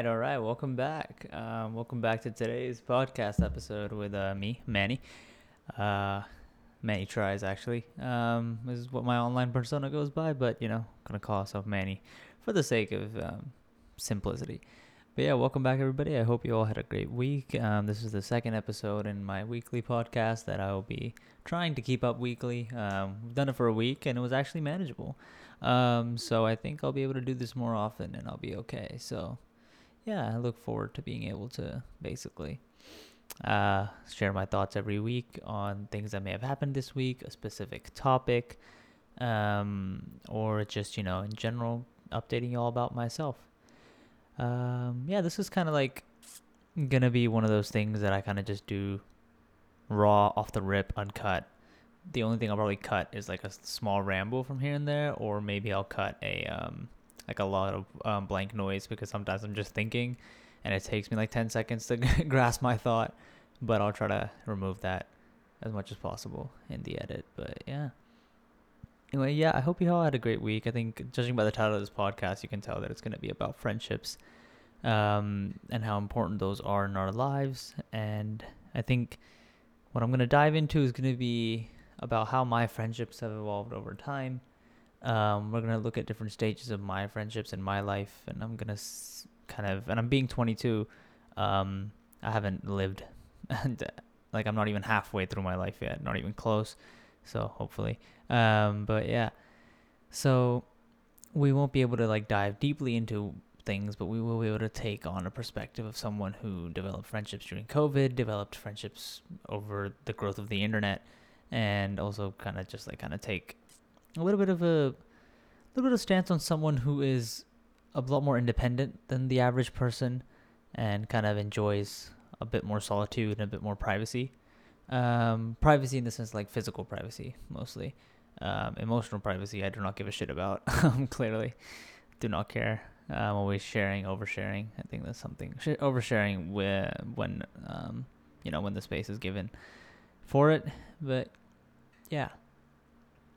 right, all right. Welcome back. Um, welcome back to today's podcast episode with uh, me, Manny. Uh, Manny tries actually. Um, is what my online persona goes by, but you know, gonna call myself Manny for the sake of um, simplicity. But yeah, welcome back everybody. I hope you all had a great week. Um, this is the second episode in my weekly podcast that I will be trying to keep up weekly. Um, we've done it for a week and it was actually manageable. Um, so I think I'll be able to do this more often and I'll be okay. So yeah, I look forward to being able to basically uh, share my thoughts every week on things that may have happened this week, a specific topic, um, or just, you know, in general, updating you all about myself. Um, yeah, this is kind of like gonna be one of those things that I kind of just do raw, off the rip, uncut. The only thing I'll probably cut is like a small ramble from here and there, or maybe I'll cut a um, like a lot of um, blank noise because sometimes I'm just thinking and it takes me like 10 seconds to grasp my thought but i'll try to remove that as much as possible in the edit but yeah. Anyway yeah i hope you all had a great week. I think judging by the title of this podcast you can tell that it's going to be about friendships um, and how important those are in our lives and i think what i'm going to dive into is going to be about how my friendships have evolved over time um, we're gonna look at different stages of my friendships in my life, and I'm gonna s- kind of, and I'm being 22. Um, I haven't lived, and like I'm not even halfway through my life yet, not even close. So hopefully, um, but yeah, so we won't be able to like dive deeply into things, but we will be able to take on a perspective of someone who developed friendships during COVID, developed friendships over the growth of the internet, and also kind of just like kind of take a little bit of a little bit of stance on someone who is a lot more independent than the average person and kind of enjoys a bit more solitude and a bit more privacy. Um, privacy in the sense like physical privacy mostly. Um, emotional privacy I do not give a shit about. clearly, do not care. I'm always sharing, oversharing. I think that's something sh- oversharing when when um, you know when the space is given for it. But yeah,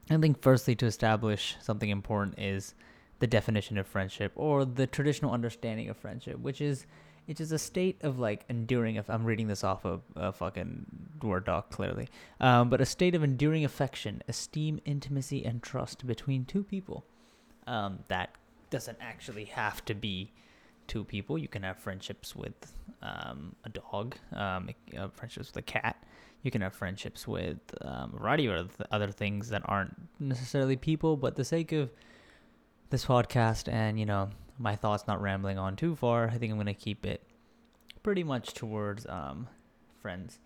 I think firstly to establish something important is the definition of friendship or the traditional understanding of friendship, which is it is a state of like enduring. If I'm reading this off of a fucking word doc, clearly, um, but a state of enduring affection, esteem, intimacy, and trust between two people. Um, that doesn't actually have to be two people. You can have friendships with um, a dog, um, uh, friendships with a cat, you can have friendships with um, a variety of other things that aren't necessarily people, but the sake of this podcast and you know my thoughts not rambling on too far, I think I'm gonna keep it pretty much towards um, friends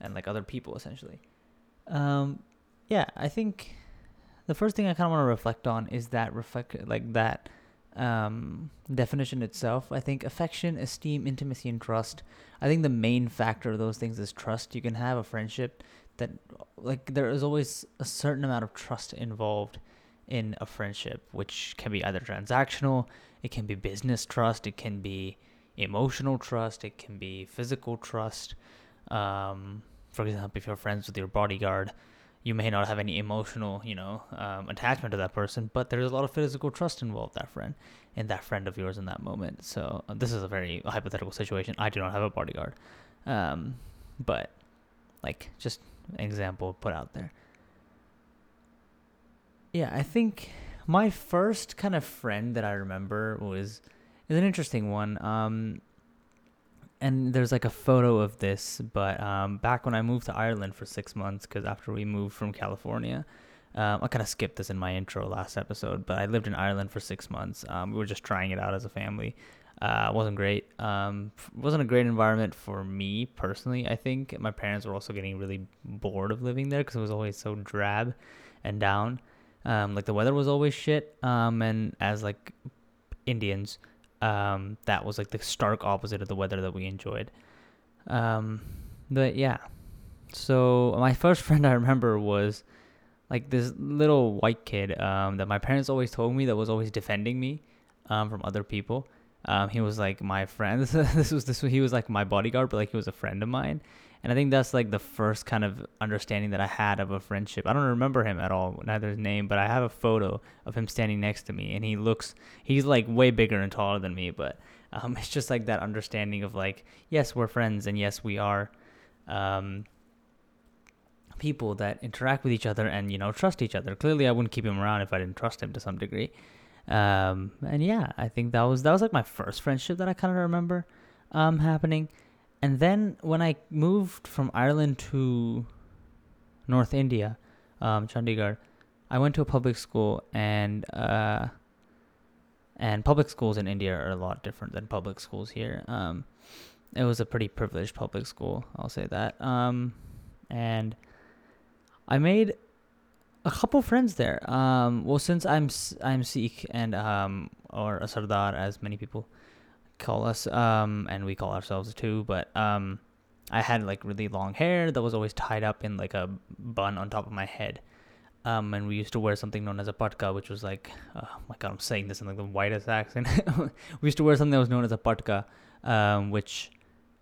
and like other people essentially. Um, yeah, I think the first thing I kind of want to reflect on is that reflect like that um, definition itself. I think affection, esteem, intimacy, and trust. I think the main factor of those things is trust. You can have a friendship that, like, there is always a certain amount of trust involved in a friendship, which can be either transactional, it can be business trust, it can be emotional trust, it can be physical trust. Um, for example, if you're friends with your bodyguard, you may not have any emotional, you know, um, attachment to that person, but there's a lot of physical trust involved that friend and that friend of yours in that moment. So uh, this is a very hypothetical situation. I do not have a bodyguard, um, but like just an example put out there. Yeah, I think my first kind of friend that I remember was is an interesting one. Um, and there's like a photo of this, but um, back when I moved to Ireland for six months, because after we moved from California, um, I kind of skipped this in my intro last episode, but I lived in Ireland for six months. Um, we were just trying it out as a family. Uh, wasn't great. Um, wasn't a great environment for me personally. I think my parents were also getting really bored of living there because it was always so drab and down. Um, like the weather was always shit. Um, and as like Indians, um, that was like the stark opposite of the weather that we enjoyed. Um, but yeah, so my first friend I remember was like this little white kid um, that my parents always told me that was always defending me um, from other people. Um, he was like my friend. this was this. He was like my bodyguard, but like he was a friend of mine. And I think that's like the first kind of understanding that I had of a friendship. I don't remember him at all, neither his name, but I have a photo of him standing next to me, and he looks, he's like way bigger and taller than me, but um, it's just like that understanding of like, yes, we're friends, and yes, we are um, people that interact with each other and you know trust each other. Clearly, I wouldn't keep him around if I didn't trust him to some degree. Um, and yeah, I think that was that was like my first friendship that I kind of remember um, happening. And then when I moved from Ireland to North India, um, Chandigarh, I went to a public school and uh, and public schools in India are a lot different than public schools here. Um, it was a pretty privileged public school, I'll say that. Um, and I made a couple friends there. Um, well, since I'm I'm Sikh and um, or a Sardar, as many people call us, um, and we call ourselves too. But um, I had like really long hair that was always tied up in like a bun on top of my head. Um, and we used to wear something known as a patka, which was like, oh my god, I'm saying this in like the whitest accent. we used to wear something that was known as a patka, um, which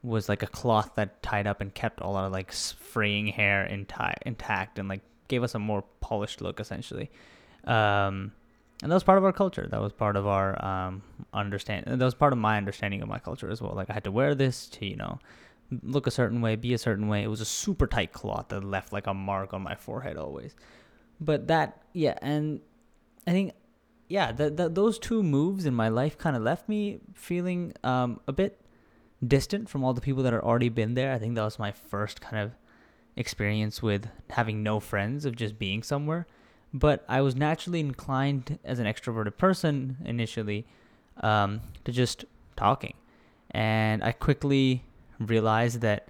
was like a cloth that tied up and kept all our like fraying hair inti- intact and like gave us a more polished look essentially. Um, and that was part of our culture. That was part of our um. That was part of my understanding of my culture as well. Like I had to wear this to you know look a certain way, be a certain way. It was a super tight cloth that left like a mark on my forehead always. But that yeah, and I think yeah, that those two moves in my life kind of left me feeling um, a bit distant from all the people that had already been there. I think that was my first kind of experience with having no friends of just being somewhere. But I was naturally inclined as an extroverted person initially um, to just talking, and I quickly realized that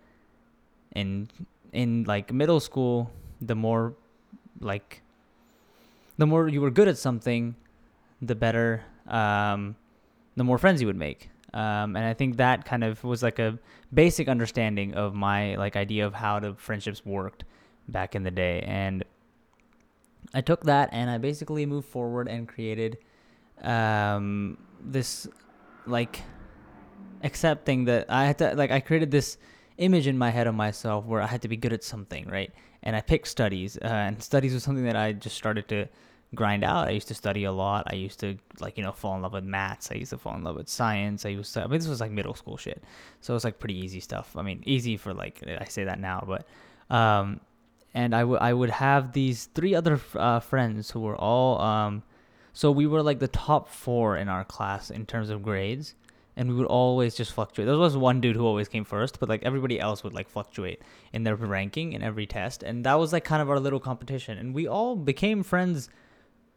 in in like middle school, the more like the more you were good at something, the better, um, the more friends you would make. Um, and I think that kind of was like a basic understanding of my like idea of how the friendships worked back in the day. And I took that and I basically moved forward and created um, this like accepting that I had to like I created this image in my head of myself where I had to be good at something, right? And I picked studies, uh, and studies was something that I just started to grind out. I used to study a lot. I used to like you know fall in love with maths. I used to fall in love with science. I used to. I mean, this was like middle school shit, so it was like pretty easy stuff. I mean, easy for like I say that now, but um, and I would I would have these three other uh, friends who were all um, so we were like the top four in our class in terms of grades. And we would always just fluctuate. There was one dude who always came first, but like everybody else would like fluctuate in their ranking in every test. And that was like kind of our little competition. And we all became friends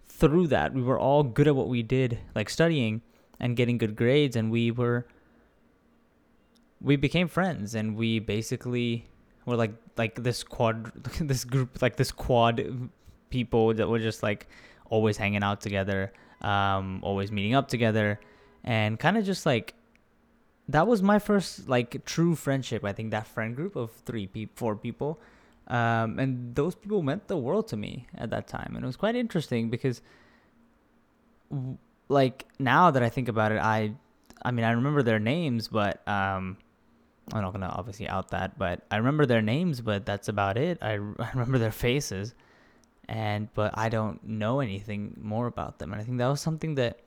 through that, we were all good at what we did, like studying and getting good grades, and we were we became friends, and we basically were like like this quad, this group, like this quad people that were just like always hanging out together, um, always meeting up together, and kind of just like that was my first like true friendship. I think that friend group of three, pe- four people um, and those people meant the world to me at that time. And it was quite interesting because, like, now that I think about it, I, I mean, I remember their names, but um, I'm not gonna obviously out that, but I remember their names, but that's about it. I, I remember their faces, and but I don't know anything more about them. And I think that was something that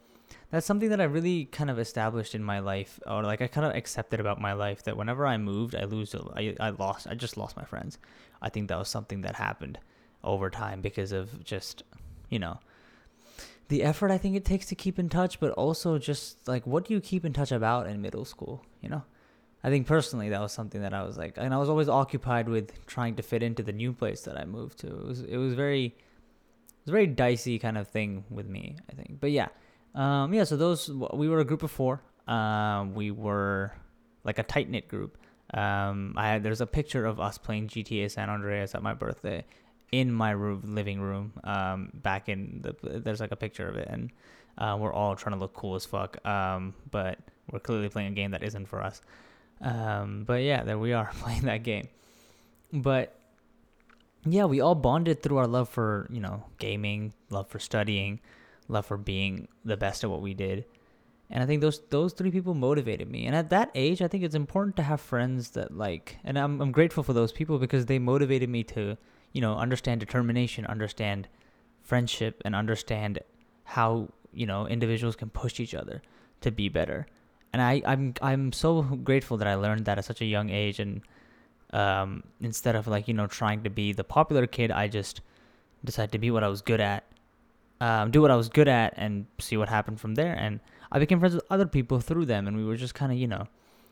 that's something that I really kind of established in my life, or like I kind of accepted about my life that whenever I moved, I lose, I, I lost, I just lost my friends. I think that was something that happened over time because of just, you know, the effort I think it takes to keep in touch, but also just like what do you keep in touch about in middle school, you know? I think personally that was something that I was like, and I was always occupied with trying to fit into the new place that I moved to. It was it was very, it was very dicey kind of thing with me, I think. But yeah, um, yeah, so those we were a group of four. Um, we were like a tight knit group. Um, I had, there's a picture of us playing GTA San Andreas at my birthday in my room, living room. Um, back in the there's like a picture of it, and uh, we're all trying to look cool as fuck. Um, but we're clearly playing a game that isn't for us. Um, but yeah, there we are playing that game. But yeah, we all bonded through our love for you know gaming, love for studying love for being the best at what we did. and I think those those three people motivated me. And at that age, I think it's important to have friends that like, and I'm I'm grateful for those people because they motivated me to, you know, understand determination, understand friendship, and understand how you know individuals can push each other to be better. And I I'm I'm so grateful that I learned that at such a young age, and um, instead of like you know trying to be the popular kid, I just decided to be what I was good at, um, do what I was good at, and see what happened from there. And I became friends with other people through them, and we were just kind of, you know,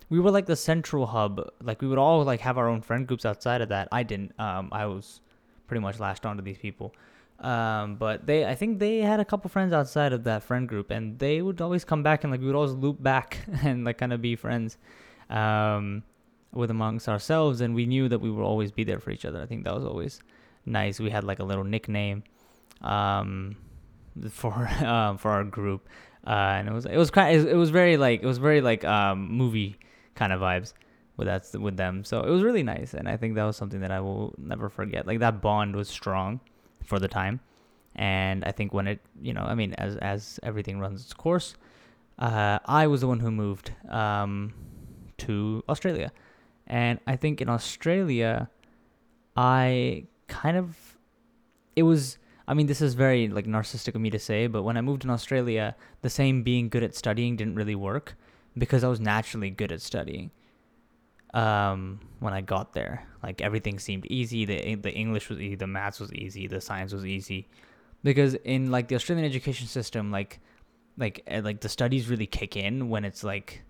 we were like the central hub. Like we would all like have our own friend groups outside of that. I didn't. Um, I was pretty much latched onto these people. Um, but they, I think they had a couple friends outside of that friend group, and they would always come back and like we would always loop back and like kind of be friends, um, with amongst ourselves, and we knew that we would always be there for each other. I think that was always nice. We had like a little nickname, um, for um for our group uh, and it was it was kind of, it was very like it was very like um, movie kind of vibes with that with them. So it was really nice, and I think that was something that I will never forget. Like that bond was strong for the time, and I think when it you know I mean as as everything runs its course, uh, I was the one who moved um, to Australia, and I think in Australia, I kind of it was I mean, this is very like narcissistic of me to say, but when I moved in Australia, the same being good at studying didn't really work because I was naturally good at studying. Um, when I got there, like everything seemed easy. The the English was easy, the maths was easy, the science was easy, because in like the Australian education system, like like eh, like the studies really kick in when it's like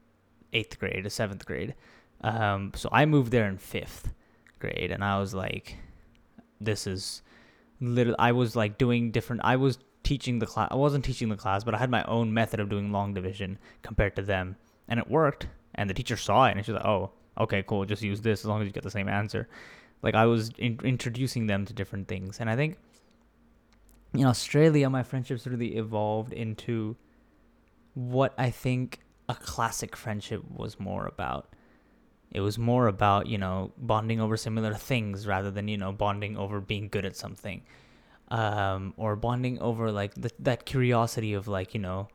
eighth grade or seventh grade. Um, so I moved there in fifth grade, and I was like, this is literally I was like doing different I was teaching the class I wasn't teaching the class, but I had my own method of doing long division compared to them. And it worked. And the teacher saw it and she's like, "Oh, okay, cool. Just use this as long as you get the same answer." Like I was in- introducing them to different things. And I think in Australia my friendships really evolved into what I think a classic friendship was more about. It was more about, you know, bonding over similar things rather than, you know, bonding over being good at something. Um, or bonding over like that curiosity of like, you know,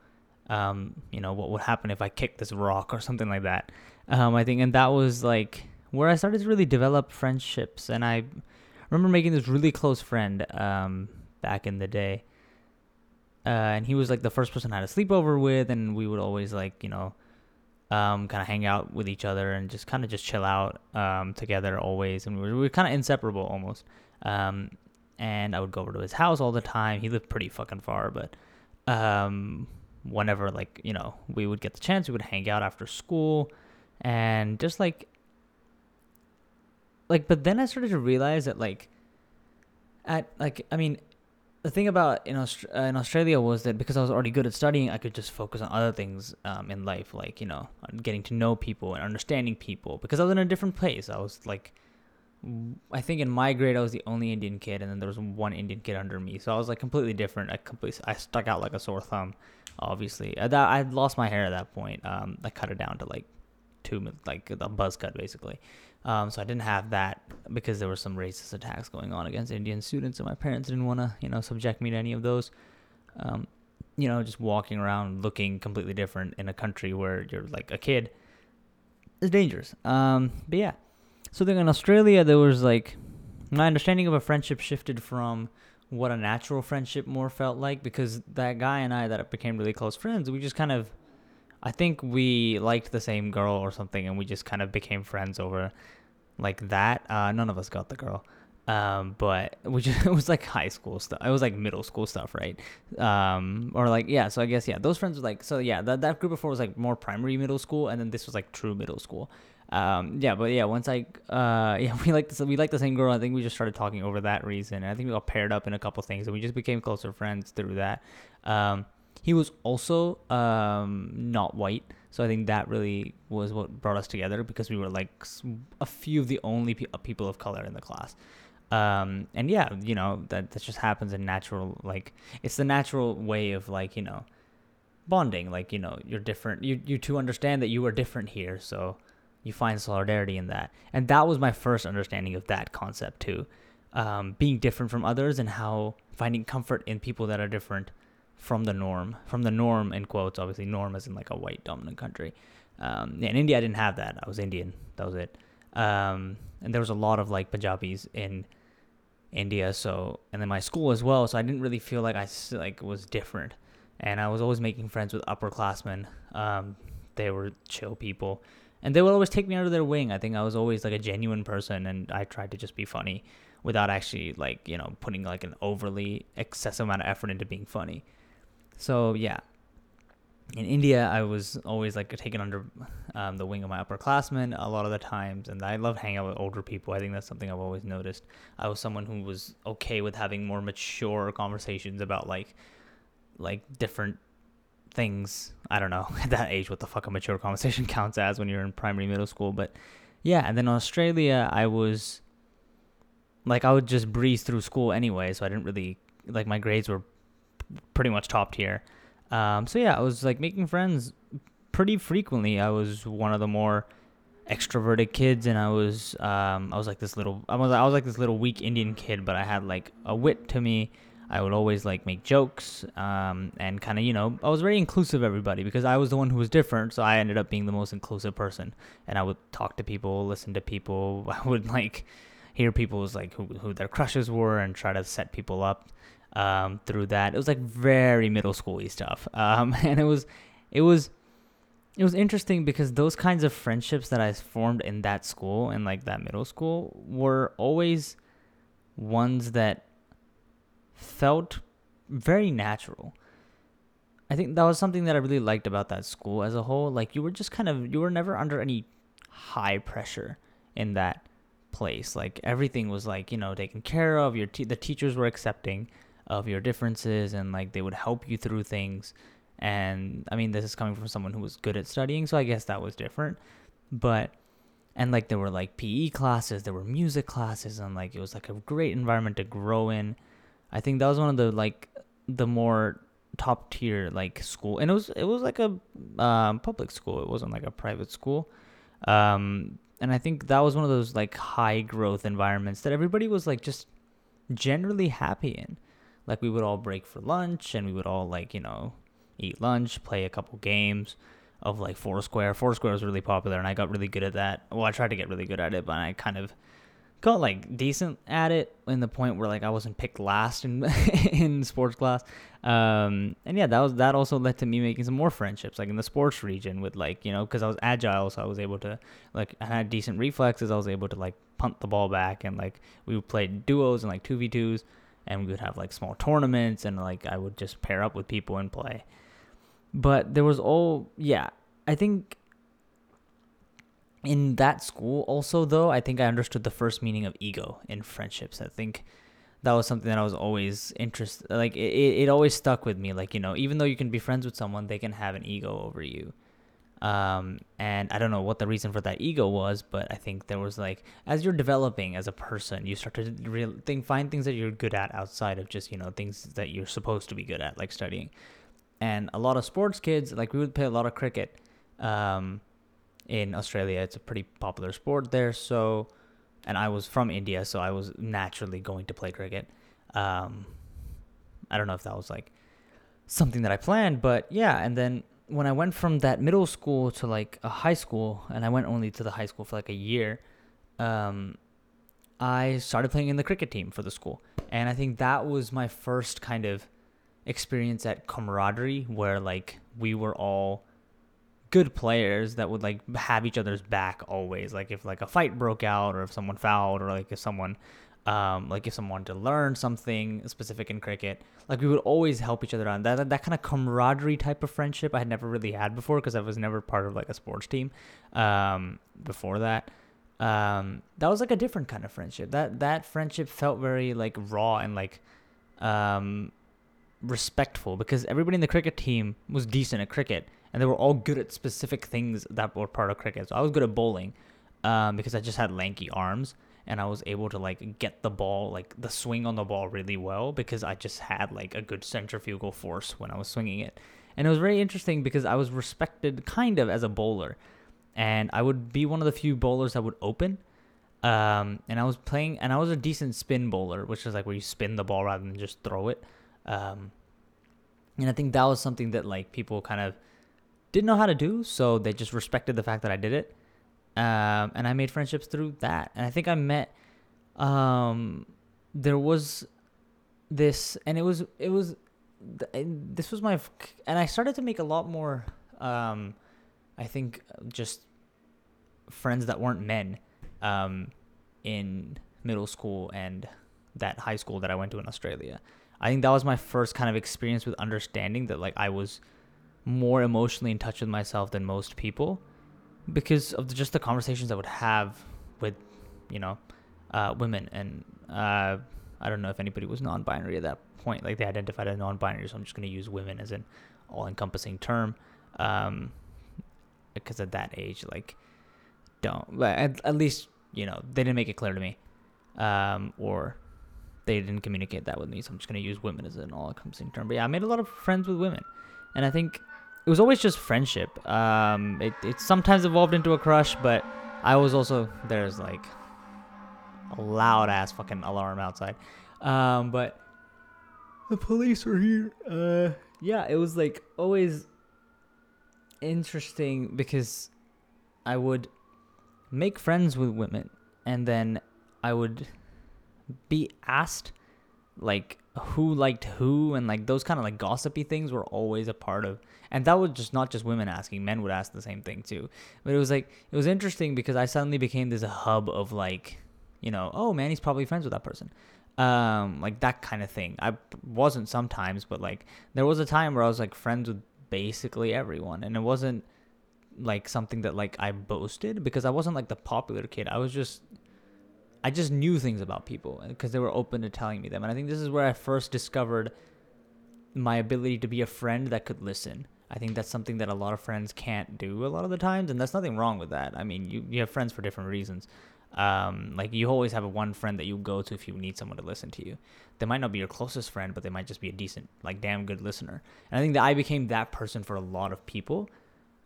um, you know, what would happen if I kicked this rock or something like that. Um, I think, and that was like where I started to really develop friendships. And I remember making this really close friend, um, back in the day. Uh, and he was like the first person I had a sleepover with, and we would always like, you know, um, kind of hang out with each other and just kind of just chill out um, together always. And we were, we were kind of inseparable almost. Um, and I would go over to his house all the time. He lived pretty fucking far, but um, whenever like you know we would get the chance, we would hang out after school and just like like. But then I started to realize that like at like I mean the thing about in, Aust- uh, in Australia was that because I was already good at studying, I could just focus on other things um, in life, like you know, getting to know people and understanding people. Because I was in a different place. I was like, I think in my grade I was the only Indian kid, and then there was one Indian kid under me, so I was like completely different. I completely I stuck out like a sore thumb. Obviously, I, that, I lost my hair at that point. Um, I cut it down to like two, like a buzz cut basically. Um, so I didn't have that because there were some racist attacks going on against Indian students, and my parents didn't want to, you know, subject me to any of those. Um, you know, just walking around looking completely different in a country where you're like a kid is dangerous. Um, but yeah, so then in Australia, there was like my understanding of a friendship shifted from what a natural friendship more felt like because that guy and I that became really close friends, we just kind of I think we liked the same girl or something, and we just kind of became friends over like that. Uh, none of us got the girl, um, but just, it was like high school stuff. It was like middle school stuff, right? Um, or like yeah. So I guess yeah, those friends were like so yeah. That that group before was like more primary middle school, and then this was like true middle school. Um, yeah, but yeah, once I, uh, yeah, we like we like the same girl. I think we just started talking over that reason. And I think we got paired up in a couple things, and we just became closer friends through that. Um, he was also um, not white, so I think that really was what brought us together because we were like a few of the only pe- people of color in the class. Um, and yeah, you know that that just happens in natural like it's the natural way of like you know bonding. Like you know you're different. You you two understand that you are different here, so you find solidarity in that. And that was my first understanding of that concept too, um, being different from others and how finding comfort in people that are different from the norm, from the norm in quotes, obviously norm as in like a white dominant country. Um, in India, I didn't have that. I was Indian. That was it. Um, and there was a lot of like Punjabis in India, so and then my school as well. So I didn't really feel like I like was different, and I was always making friends with upperclassmen. Um, they were chill people, and they would always take me under their wing. I think I was always like a genuine person, and I tried to just be funny without actually like you know putting like an overly excessive amount of effort into being funny. So yeah, in India, I was always like taken under um, the wing of my upperclassmen a lot of the times, and I love hanging out with older people. I think that's something I've always noticed. I was someone who was okay with having more mature conversations about like, like different things. I don't know at that age what the fuck a mature conversation counts as when you're in primary middle school, but yeah. And then Australia, I was like I would just breeze through school anyway, so I didn't really like my grades were pretty much top tier. Um, so yeah, I was like making friends pretty frequently. I was one of the more extroverted kids, and I was um, I was like this little I was I was like this little weak Indian kid, but I had like a wit to me. I would always like make jokes um, and kind of you know I was very inclusive everybody because I was the one who was different, so I ended up being the most inclusive person. And I would talk to people, listen to people. I would like hear people's like who who their crushes were and try to set people up um, through that. It was like very middle schooly stuff, um, and it was it was it was interesting because those kinds of friendships that I formed in that school and like that middle school were always ones that felt very natural. I think that was something that I really liked about that school as a whole. Like you were just kind of you were never under any high pressure in that place. Like everything was like, you know, taken care of. Your te- the teachers were accepting of your differences and like they would help you through things. And I mean, this is coming from someone who was good at studying, so I guess that was different. But and like there were like PE classes, there were music classes, and like it was like a great environment to grow in. I think that was one of the like the more top tier like school, and it was it was like a um, public school. It wasn't like a private school. Um, and I think that was one of those like high growth environments that everybody was like just generally happy in. Like we would all break for lunch and we would all like, you know, eat lunch, play a couple games of like Foursquare. Foursquare was really popular and I got really good at that. Well, I tried to get really good at it, but I kind of got like decent at it in the point where like I wasn't picked last in in sports class. Um, and yeah, that was that also led to me making some more friendships like in the sports region with like you know because I was agile, so I was able to like I had decent reflexes. I was able to like punt the ball back and like we would play duos and like two v twos and we would have like small tournaments and like I would just pair up with people and play. But there was all yeah, I think in that school also though, I think I understood the first meaning of ego in friendships. I think that was something that I was always interested like it, it always stuck with me like you know even though you can be friends with someone they can have an ego over you um, and I don't know what the reason for that ego was, but I think there was like as you're developing as a person, you start to think find things that you're good at outside of just you know things that you're supposed to be good at, like studying. And a lot of sports kids, like we would play a lot of cricket. Um, in Australia, it's a pretty popular sport there. So, and I was from India, so I was naturally going to play cricket. Um, I don't know if that was like something that I planned, but yeah. And then when I went from that middle school to like a high school, and I went only to the high school for like a year, um, I started playing in the cricket team for the school. And I think that was my first kind of experience at camaraderie where like we were all good players that would like have each other's back always. Like if like a fight broke out or if someone fouled or like if someone um, like if someone wanted to learn something specific in cricket, like we would always help each other out. That, that, that kind of camaraderie type of friendship I had never really had before because I was never part of like a sports team um, before that. Um, that was like a different kind of friendship. That that friendship felt very like raw and like um, respectful because everybody in the cricket team was decent at cricket and they were all good at specific things that were part of cricket. So I was good at bowling um, because I just had lanky arms and I was able to like get the ball, like the swing on the ball really well because I just had like a good centrifugal force when I was swinging it. And it was very interesting because I was respected kind of as a bowler. And I would be one of the few bowlers that would open. Um, and I was playing, and I was a decent spin bowler, which is like where you spin the ball rather than just throw it. Um, And I think that was something that like people kind of didn't know how to do, so they just respected the fact that I did it. Um, and I made friendships through that. And I think I met um there was this and it was it was this was my and I started to make a lot more um I think just friends that weren't men um in middle school and that high school that I went to in Australia. I think that was my first kind of experience with understanding that like I was more emotionally in touch with myself than most people because of the, just the conversations I would have with, you know, uh, women. And uh, I don't know if anybody was non-binary at that point. Like they identified as non-binary, so I'm just going to use women as an all-encompassing term. Um, because at that age, like, don't. At, at least you know they didn't make it clear to me, um, or they didn't communicate that with me. So I'm just going to use women as an all-encompassing term. But yeah, I made a lot of friends with women, and I think it was always just friendship. Um, it, it sometimes evolved into a crush, but I was also there's like a loud ass fucking alarm outside. Um, but the police are here. Uh, yeah, it was like always interesting because I would make friends with women and then I would be asked like who liked who and like those kind of like gossipy things were always a part of and that was just not just women asking men would ask the same thing too. But it was like it was interesting because i suddenly became this hub of like you know oh man he's probably friends with that person. Um like that kind of thing. I wasn't sometimes but like there was a time where i was like friends with basically everyone and it wasn't like something that like i boasted because i wasn't like the popular kid. I was just I just knew things about people because they were open to telling me them. And I think this is where I first discovered my ability to be a friend that could listen. I think that's something that a lot of friends can't do a lot of the times, and that's nothing wrong with that. I mean, you, you have friends for different reasons. Um, like you always have a one friend that you go to if you need someone to listen to you. They might not be your closest friend, but they might just be a decent, like damn good listener. And I think that I became that person for a lot of people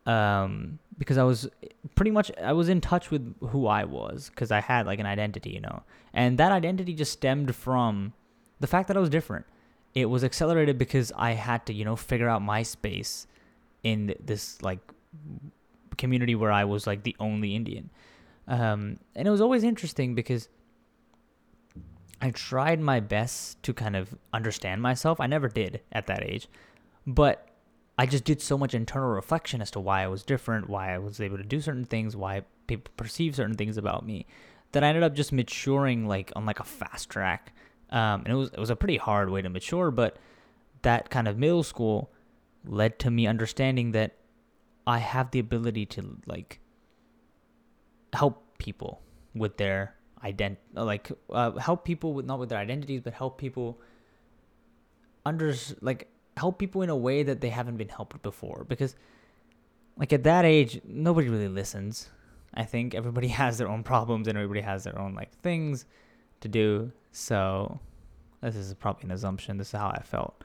um, because I was pretty much I was in touch with who I was because I had like an identity, you know, and that identity just stemmed from the fact that I was different. It was accelerated because I had to, you know, figure out my space in this like community where I was like the only Indian. Um, and it was always interesting because I tried my best to kind of understand myself. I never did at that age, but I just did so much internal reflection as to why I was different, why I was able to do certain things, why people perceive certain things about me, that I ended up just maturing like on like a fast track. Um, and it was it was a pretty hard way to mature, but that kind of middle school led to me understanding that I have the ability to like help people with their ident like uh, help people with not with their identities, but help people under like help people in a way that they haven't been helped before because like at that age nobody really listens. I think everybody has their own problems and everybody has their own like things to do. So this is probably an assumption. This is how i felt.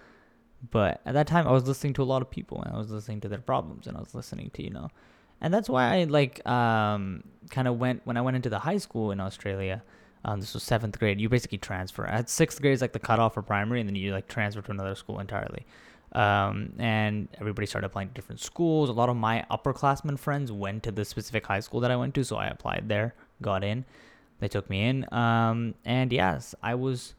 But at that time i was listening to a lot of people and i was listening to their problems and i was listening to you know. And that's why i like um kind of went when i went into the high school in australia um, this was seventh grade. You basically transfer. At sixth grade is like the cutoff for primary, and then you like transfer to another school entirely. Um, and everybody started applying to different schools. A lot of my upperclassmen friends went to the specific high school that I went to, so I applied there, got in. They took me in. Um, and yes, I was,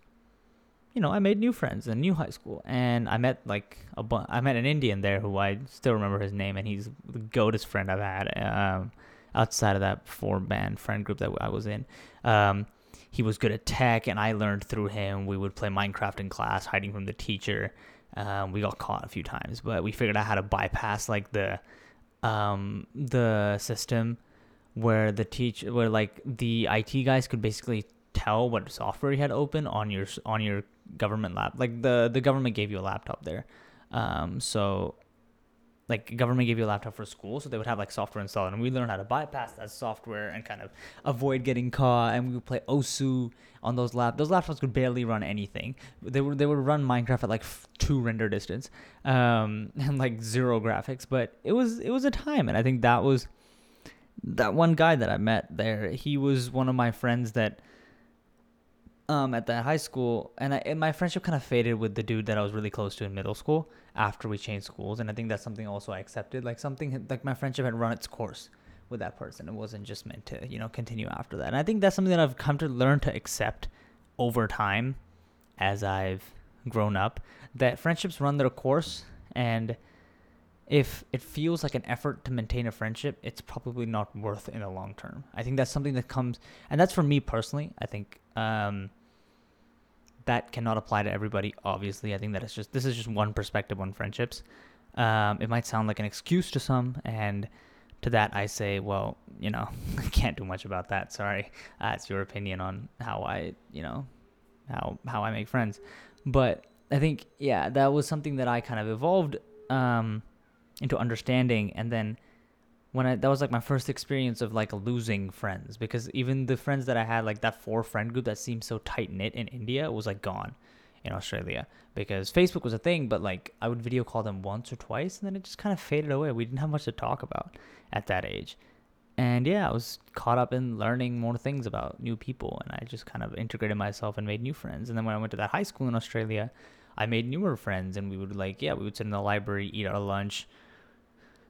you know, I made new friends in new high school, and I met like a bu- I met an Indian there who I still remember his name, and he's the goatest friend I've had. Um, outside of that four band friend group that I was in. Um, he was good at tech, and I learned through him. We would play Minecraft in class, hiding from the teacher. Um, we got caught a few times, but we figured out how to bypass like the um, the system where the teach where like the IT guys could basically tell what software you had open on your on your government lap. Like the the government gave you a laptop there, um, so like government gave you a laptop for school, so they would have like software installed, and we learned how to bypass that software and kind of avoid getting caught. And we would play Osu on those lap. Those laptops could barely run anything. They would they would run Minecraft at like two render distance, um, and like zero graphics. But it was it was a time, and I think that was that one guy that I met there. He was one of my friends that um, at that high school, and, I, and my friendship kind of faded with the dude that I was really close to in middle school after we changed schools, and I think that's something also I accepted. Like something like my friendship had run its course with that person. It wasn't just meant to you know continue after that. And I think that's something that I've come to learn to accept over time as I've grown up. That friendships run their course, and if it feels like an effort to maintain a friendship, it's probably not worth in the long term. I think that's something that comes, and that's for me personally. I think um, that cannot apply to everybody. Obviously, I think that it's just this is just one perspective on friendships. Um, it might sound like an excuse to some, and to that I say, well, you know, I can't do much about that. Sorry, that's your opinion on how I, you know, how how I make friends. But I think yeah, that was something that I kind of evolved. Um, into understanding and then when I that was like my first experience of like losing friends because even the friends that I had like that four friend group that seemed so tight knit in India was like gone in Australia because Facebook was a thing but like I would video call them once or twice and then it just kind of faded away. We didn't have much to talk about at that age. And yeah I was caught up in learning more things about new people and I just kind of integrated myself and made new friends. And then when I went to that high school in Australia I made newer friends and we would like yeah we would sit in the library eat our lunch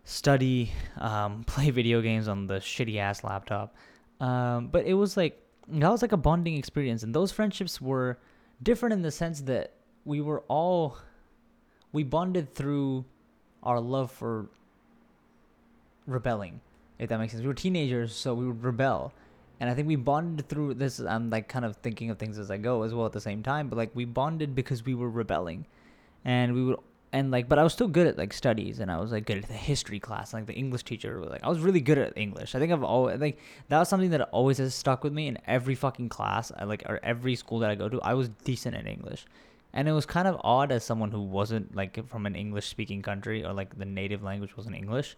study, um, play video games on the shitty ass laptop. Um, but it was like that was like a bonding experience, and those friendships were different in the sense that we were all we bonded through our love for rebelling. If that makes sense, we were teenagers, so we would rebel. And I think we bonded through this. I'm like kind of thinking of things as I go as well at the same time, but like we bonded because we were rebelling, and we would and like but i was still good at like studies and i was like good at the history class like the english teacher was like i was really good at english. I think i've always like that was something that always has stuck with me in every fucking class I, like or every school that i go to i was decent at english. And it was kind of odd as someone who wasn't like from an english speaking country or like the native language wasn't english.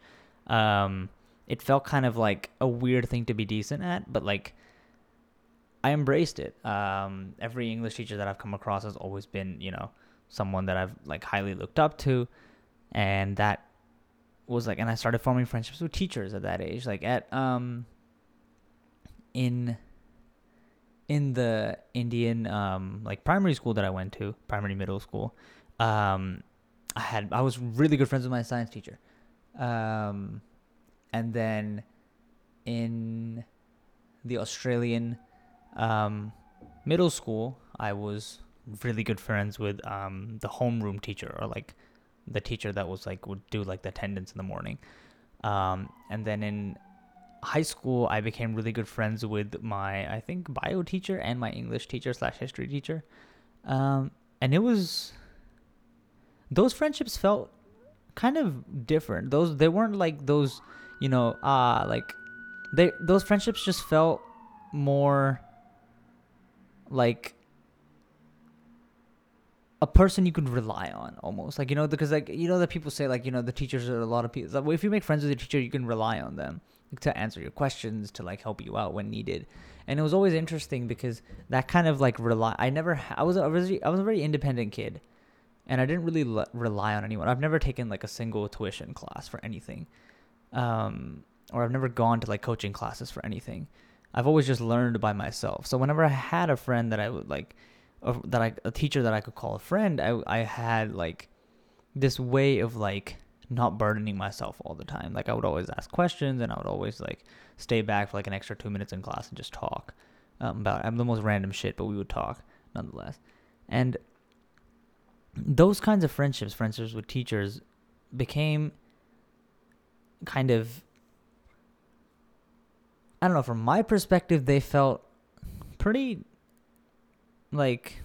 Um it felt kind of like a weird thing to be decent at but like i embraced it. Um every english teacher that i've come across has always been you know someone that I've like highly looked up to, and that was like, and I started forming friendships with teachers at that age, like at um in in the Indian um like primary school that I went to, primary middle school, um I had I was really good friends with my science teacher. Um and then in the Australian um middle school, I was really good friends with um, the homeroom teacher or like the teacher that was like would do like the attendance in the morning. Um, and then in high school, I became really good friends with my I think bio teacher and my English teacher slash history teacher. Um, and it was those friendships felt kind of different. Those they weren't like those, you know, ah uh, like they those friendships just felt more like a person you could rely on almost. Like you know because like you know that people say like you know the teachers are a lot of people like, if you make friends with a teacher you can rely on them to answer your questions to like help you out when needed. And it was always interesting because that kind of like rely i never i was a very, i was a very independent kid and i didn't really le- rely on anyone. I've never taken like a single tuition class for anything um or i've never gone to like coaching classes for anything. I've always just learned by myself. So whenever i had a friend that i would like a, that I a teacher that I could call a friend, I I had like this way of like not burdening myself all the time. Like I would always ask questions and I would always like stay back for like an extra two minutes in class and just talk um, about I'm the most random shit, but we would talk nonetheless. And those kinds of friendships, friendships with teachers, became kind of I don't know. From my perspective, they felt pretty like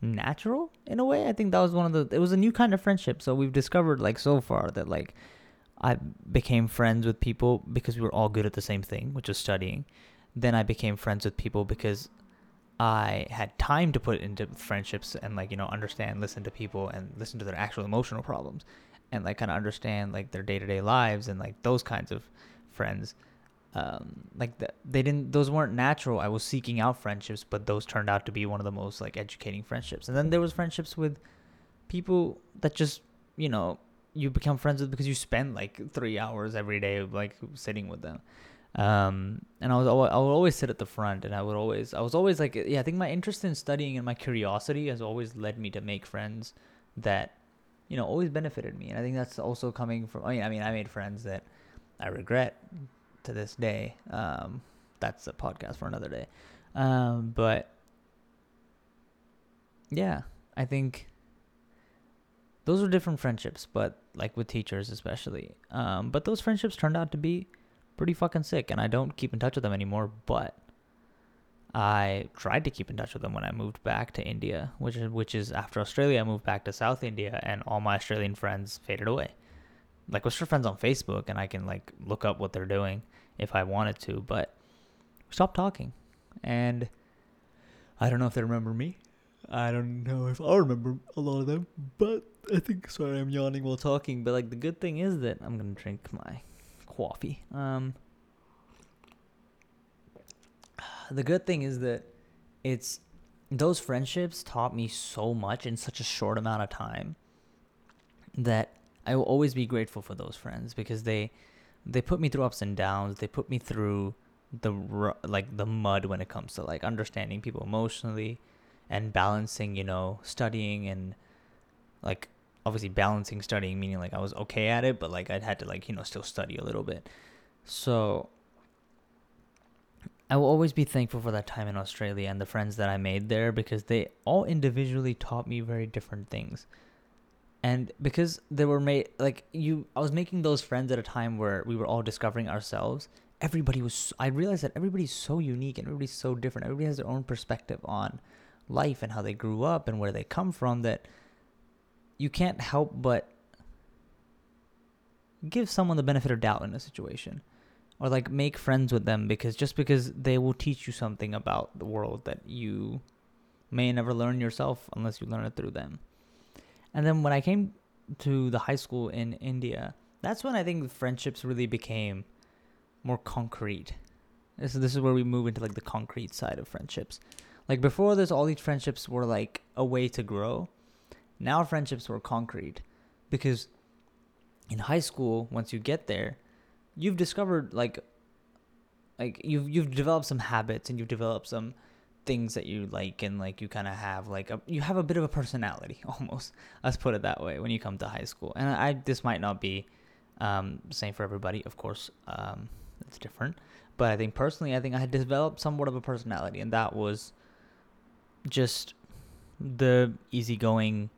natural in a way. I think that was one of the it was a new kind of friendship. So we've discovered like so far that like I became friends with people because we were all good at the same thing, which was studying. Then I became friends with people because I had time to put into friendships and like, you know, understand, listen to people and listen to their actual emotional problems and like kind of understand like their day-to-day lives and like those kinds of friends um, like the, they didn't those weren't natural. I was seeking out friendships but those turned out to be one of the most like educating friendships. And then there was friendships with people that just you know you become friends with because you spend like three hours every day like sitting with them. Um, and I was I would always sit at the front, and I would always I was always like yeah I think my interest in studying and my curiosity has always led me to make friends that you know always benefited me, and I think that's also coming from I mean I mean I made friends that I regret to this day. Um, that's a podcast for another day. Um, but yeah, I think those were different friendships, but like with teachers especially. Um, but those friendships turned out to be pretty fucking sick, and I don't keep in touch with them anymore. But I tried to keep in touch with them when I moved back to India, which is which is after Australia, I moved back to South India, and all my Australian friends faded away. Like we're still friends on Facebook, and I can like look up what they're doing if I wanted to, but stopped talking, and I don't know if they remember me. I don't know if I'll remember a lot of them, but I think sorry I'm yawning while talking. But like the good thing is that I'm gonna drink my coffee. Um, the good thing is that it's those friendships taught me so much in such a short amount of time that I will always be grateful for those friends because they they put me through ups and downs. They put me through the like the mud when it comes to like understanding people emotionally and balancing, you know, studying and like obviously balancing studying meaning like I was okay at it, but like I'd had to like, you know, still study a little bit. So I will always be thankful for that time in Australia and the friends that I made there because they all individually taught me very different things. And because they were made like you I was making those friends at a time where we were all discovering ourselves. Everybody was I realized that everybody's so unique and everybody's so different. Everybody has their own perspective on life and how they grew up and where they come from that you can't help but give someone the benefit of doubt in a situation or like make friends with them because just because they will teach you something about the world that you may never learn yourself unless you learn it through them. And then when I came to the high school in India, that's when I think friendships really became more concrete. This, this is where we move into like the concrete side of friendships. Like before this, all these friendships were like a way to grow. Now friendships were concrete because in high school, once you get there, you've discovered like like you've you've developed some habits and you've developed some things that you like and like you kind of have like a you have a bit of a personality almost. Let's put it that way when you come to high school. And i this might not be um same for everybody of course um it's different. But i think personally i think i had developed somewhat of a personality and that was just the easygoing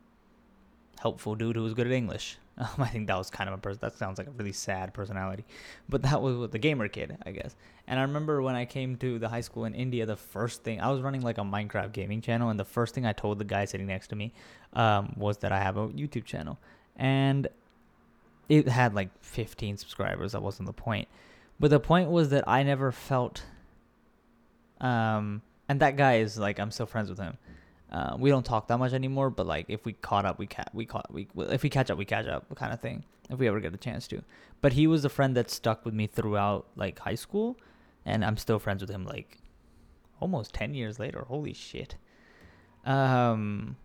helpful dude who was good at english um, I think that was kind of a person. That sounds like a really sad personality, but that was the gamer kid, I guess. And I remember when I came to the high school in India, the first thing I was running like a Minecraft gaming channel, and the first thing I told the guy sitting next to me um, was that I have a YouTube channel, and it had like 15 subscribers. That wasn't the point, but the point was that I never felt. Um, and that guy is like I'm still friends with him. Uh, we don't talk that much anymore, but like if we caught up, we ca- we caught we if we catch up, we catch up, kind of thing. If we ever get a chance to. But he was a friend that stuck with me throughout like high school, and I'm still friends with him like almost ten years later. Holy shit. Um,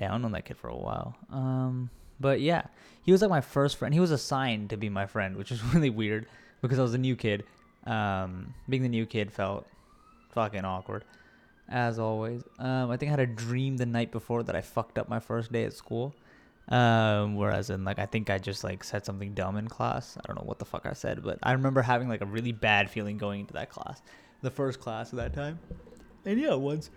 known that kid for a while. Um, but yeah, he was like my first friend. He was assigned to be my friend, which was really weird because I was a new kid. Um, being the new kid felt fucking awkward as always. Um, I think I had a dream the night before that I fucked up my first day at school. Um, whereas in like I think I just like said something dumb in class. I don't know what the fuck I said, but I remember having like a really bad feeling going into that class, the first class of that time. And yeah, once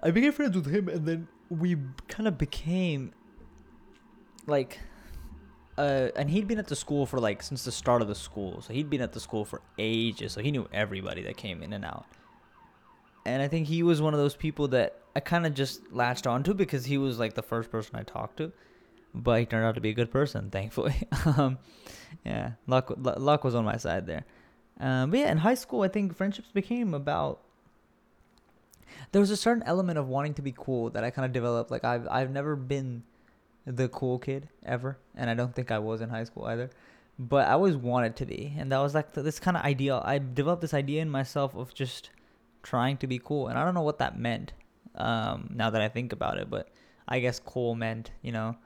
I became friends with him, and then we kind of became like uh, and he'd been at the school for like since the start of the school. So he'd been at the school for ages. So he knew everybody that came in and out and I think he was one of those people that I kind of just latched onto because he was like the first person I talked to, but he turned out to be a good person, thankfully. um, yeah, luck luck was on my side there. Um, but yeah, in high school, I think friendships became about. There was a certain element of wanting to be cool that I kind of developed. Like I've I've never been the cool kid ever, and I don't think I was in high school either. But I always wanted to be, and that was like this kind of ideal. I developed this idea in myself of just trying to be cool. And I don't know what that meant um, now that I think about it, but I guess cool meant, you know,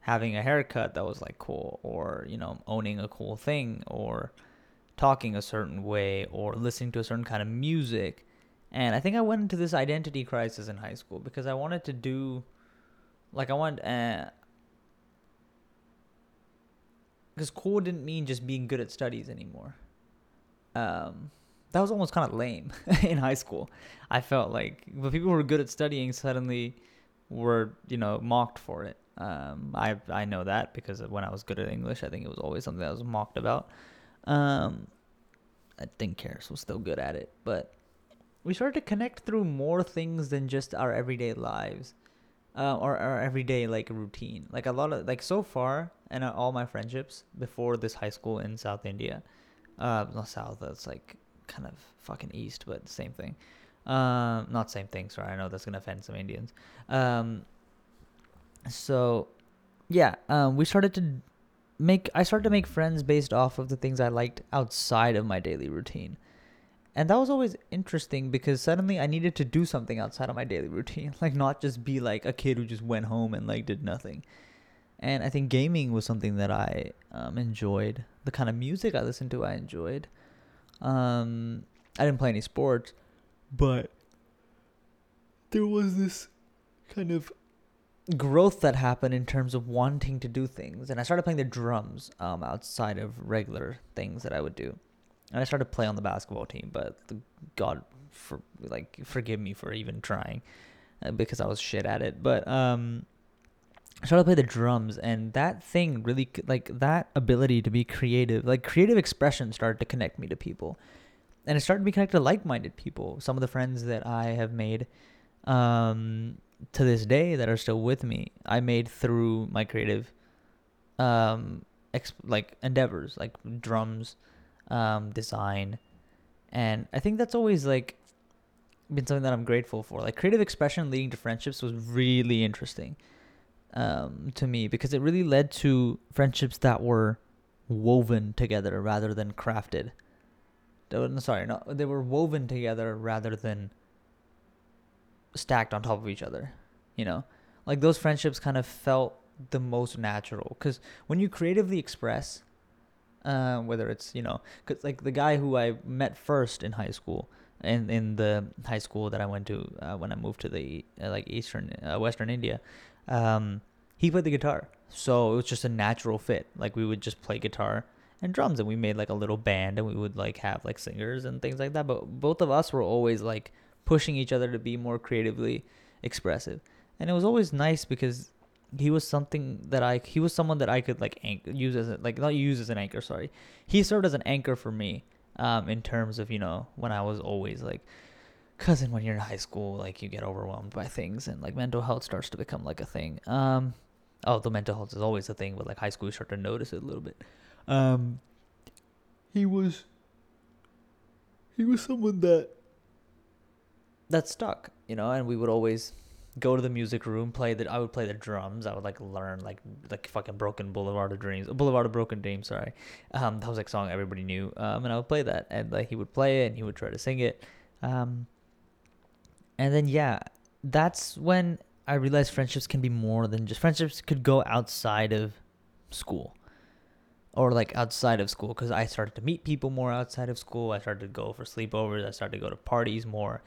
having a haircut that was like cool or, you know, owning a cool thing or talking a certain way or listening to a certain kind of music. And I think I went into this identity crisis in high school because I wanted to do, like, I wanted, uh, because cool didn't mean just being good at studies anymore. Um, that was almost kind of lame in high school. I felt like the people who were good at studying suddenly were, you know, mocked for it. Um, I I know that because when I was good at English, I think it was always something I was mocked about. Um, I think Karis was still good at it, but we started to connect through more things than just our everyday lives, uh, or our everyday like routine. Like a lot of like so far, and all my friendships before this high school in South India, uh, not South. That's like kind of fucking East, but same thing. Um, not same thing. Sorry, I know that's gonna offend some Indians. Um, so yeah, um, we started to make. I started to make friends based off of the things I liked outside of my daily routine. And that was always interesting because suddenly I needed to do something outside of my daily routine, like not just be like a kid who just went home and like did nothing. And I think gaming was something that I um, enjoyed. The kind of music I listened to, I enjoyed. Um, I didn't play any sports, but there was this kind of growth that happened in terms of wanting to do things. And I started playing the drums um, outside of regular things that I would do. And I started to play on the basketball team, but God, for like, forgive me for even trying uh, because I was shit at it. But um, started to play the drums, and that thing really, like, that ability to be creative, like, creative expression started to connect me to people. And it started to be connected to like minded people. Some of the friends that I have made um, to this day that are still with me, I made through my creative, um, ex- like endeavors, like drums, um, design, and I think that's always like been something that I'm grateful for. Like creative expression leading to friendships was really interesting um, to me because it really led to friendships that were woven together rather than crafted. Sorry, no, they were woven together rather than stacked on top of each other. You know, like those friendships kind of felt the most natural because when you creatively express, uh, whether it's you know, cause like the guy who I met first in high school, in in the high school that I went to uh, when I moved to the uh, like eastern uh, western India, um, he played the guitar, so it was just a natural fit. Like we would just play guitar and drums, and we made like a little band, and we would like have like singers and things like that. But both of us were always like pushing each other to be more creatively expressive. And it was always nice because he was something that I he was someone that I could like anchor, use as a, like not use as an anchor, sorry. He served as an anchor for me um in terms of, you know, when I was always like cuz when you're in high school like you get overwhelmed by things and like mental health starts to become like a thing. Um oh, the mental health is always a thing, but like high school you start to notice it a little bit. Um he was he was someone that that stuck, you know, and we would always go to the music room, play the I would play the drums. I would like learn like like fucking Broken Boulevard of Dreams, Boulevard of Broken Dreams. Sorry, um, that was like song everybody knew. Um, and I would play that, and like he would play it, and he would try to sing it. Um, and then yeah, that's when I realized friendships can be more than just friendships. Could go outside of school, or like outside of school, because I started to meet people more outside of school. I started to go for sleepovers. I started to go to parties more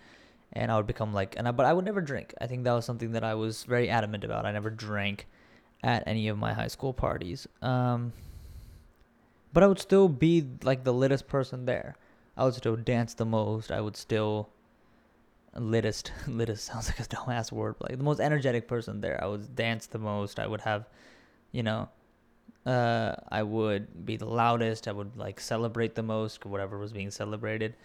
and I would become like, and I, but I would never drink. I think that was something that I was very adamant about. I never drank at any of my high school parties. Um, but I would still be like the littest person there. I would still dance the most. I would still littest littest sounds like a dumbass word, like the most energetic person there. I would dance the most. I would have, you know, uh, I would be the loudest. I would like celebrate the most, whatever was being celebrated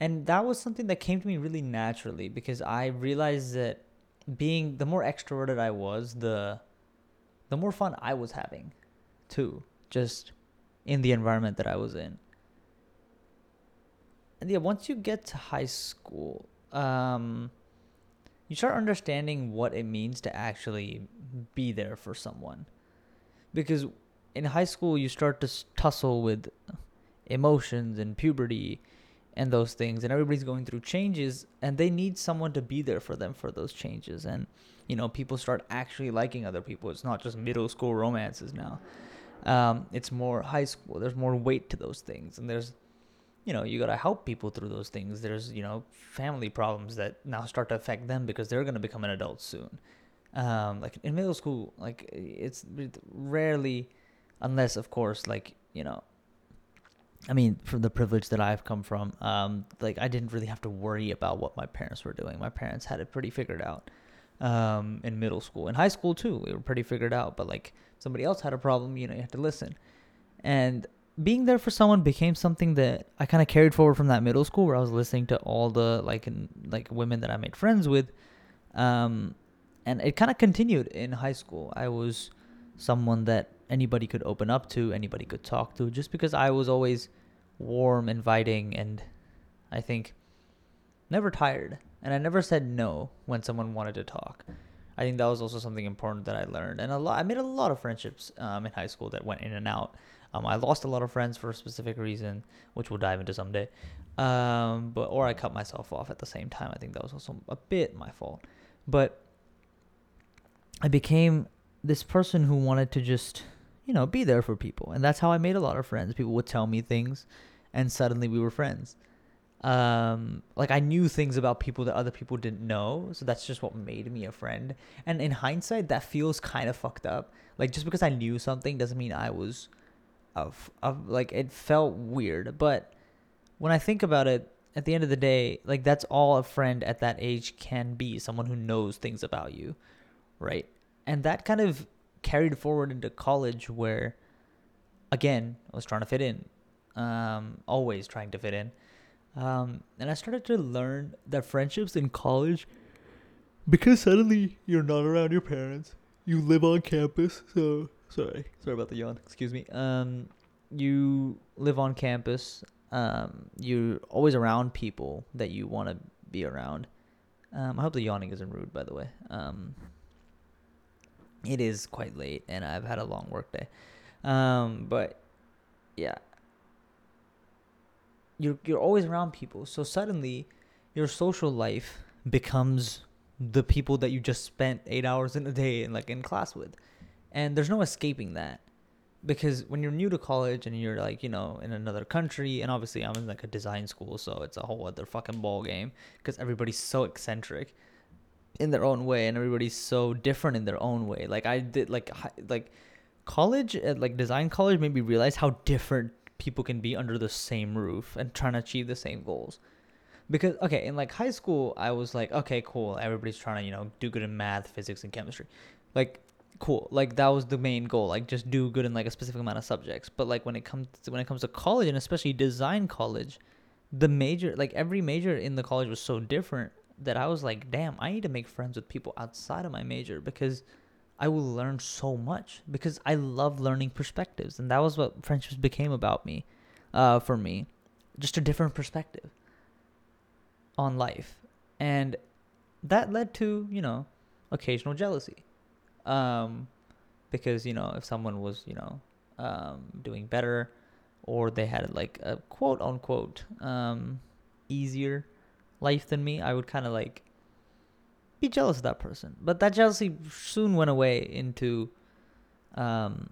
and that was something that came to me really naturally because I realized that being the more extroverted I was, the the more fun I was having too, just in the environment that I was in. And yeah, once you get to high school, um, you start understanding what it means to actually be there for someone. Because in high school, you start to tussle with emotions and puberty and those things and everybody's going through changes and they need someone to be there for them for those changes. And you know people start actually liking other people. It's not just middle school romances now. Um, it's more high school. There's more weight to those things and there's you know, you got to help people through those things. There's, you know, family problems that now start to affect them because they're going to become an adult soon. Um, like in middle school, like it's rarely, unless of course, like, you know, I mean, from the privilege that I've come from, um, like I didn't really have to worry about what my parents were doing. My parents had it pretty figured out. Um, in middle school, in high school too, we were pretty figured out. But like somebody else had a problem, you know, you had to listen. And being there for someone became something that I kind of carried forward from that middle school where I was listening to all the like in, like women that I made friends with, um, and it kind of continued in high school. I was someone that anybody could open up to, anybody could talk to, just because I was always warm, inviting, and I think never tired. And I never said no when someone wanted to talk. I think that was also something important that I learned, and a lot. I made a lot of friendships um, in high school that went in and out. Um, I lost a lot of friends for a specific reason, which we'll dive into someday. Um, but or I cut myself off at the same time. I think that was also a bit my fault. But I became this person who wanted to just, you know, be there for people, and that's how I made a lot of friends. People would tell me things, and suddenly we were friends. Um, like I knew things about people that other people didn't know, so that's just what made me a friend. And in hindsight, that feels kind of fucked up. Like just because I knew something doesn't mean I was of of like it felt weird, but when I think about it, at the end of the day, like that's all a friend at that age can be, someone who knows things about you, right? And that kind of carried forward into college where again, I was trying to fit in. Um, always trying to fit in. Um, and I started to learn that friendships in college because suddenly you're not around your parents, you live on campus, so Sorry, sorry about the yawn. Excuse me. Um, you live on campus. Um, you're always around people that you want to be around. Um, I hope the yawning isn't rude, by the way. Um, it is quite late, and I've had a long work day. Um, but yeah, you're you're always around people, so suddenly your social life becomes the people that you just spent eight hours in a day in like in class with and there's no escaping that. Because when you're new to college and you're like you know in another country and obviously i'm in like a design school so it's a whole other fucking ball game because everybody's so eccentric in their own way and everybody's so different in their own way. Like i did like like college at like design college made me realize how different people can be under the same roof and trying to achieve the same goals. Because okay in like high school i was like okay cool everybody's trying to you know do good in math physics and chemistry. Like cool like that was the main goal like just do good in like a specific amount of subjects. But like when it comes to, when it comes to college and especially design college the major like every major in the college was so different that i was like damn i need to make friends with people outside of my major because i will learn so much because i love learning perspectives. And that was what friendships became about me uh, for me just a different perspective on life. And that led to you know occasional jealousy um, because you know if someone was you know um, doing better or they had like a quote unquote um, easier life than me, I would kind of like be jealous of that person. But that jealousy soon went away into um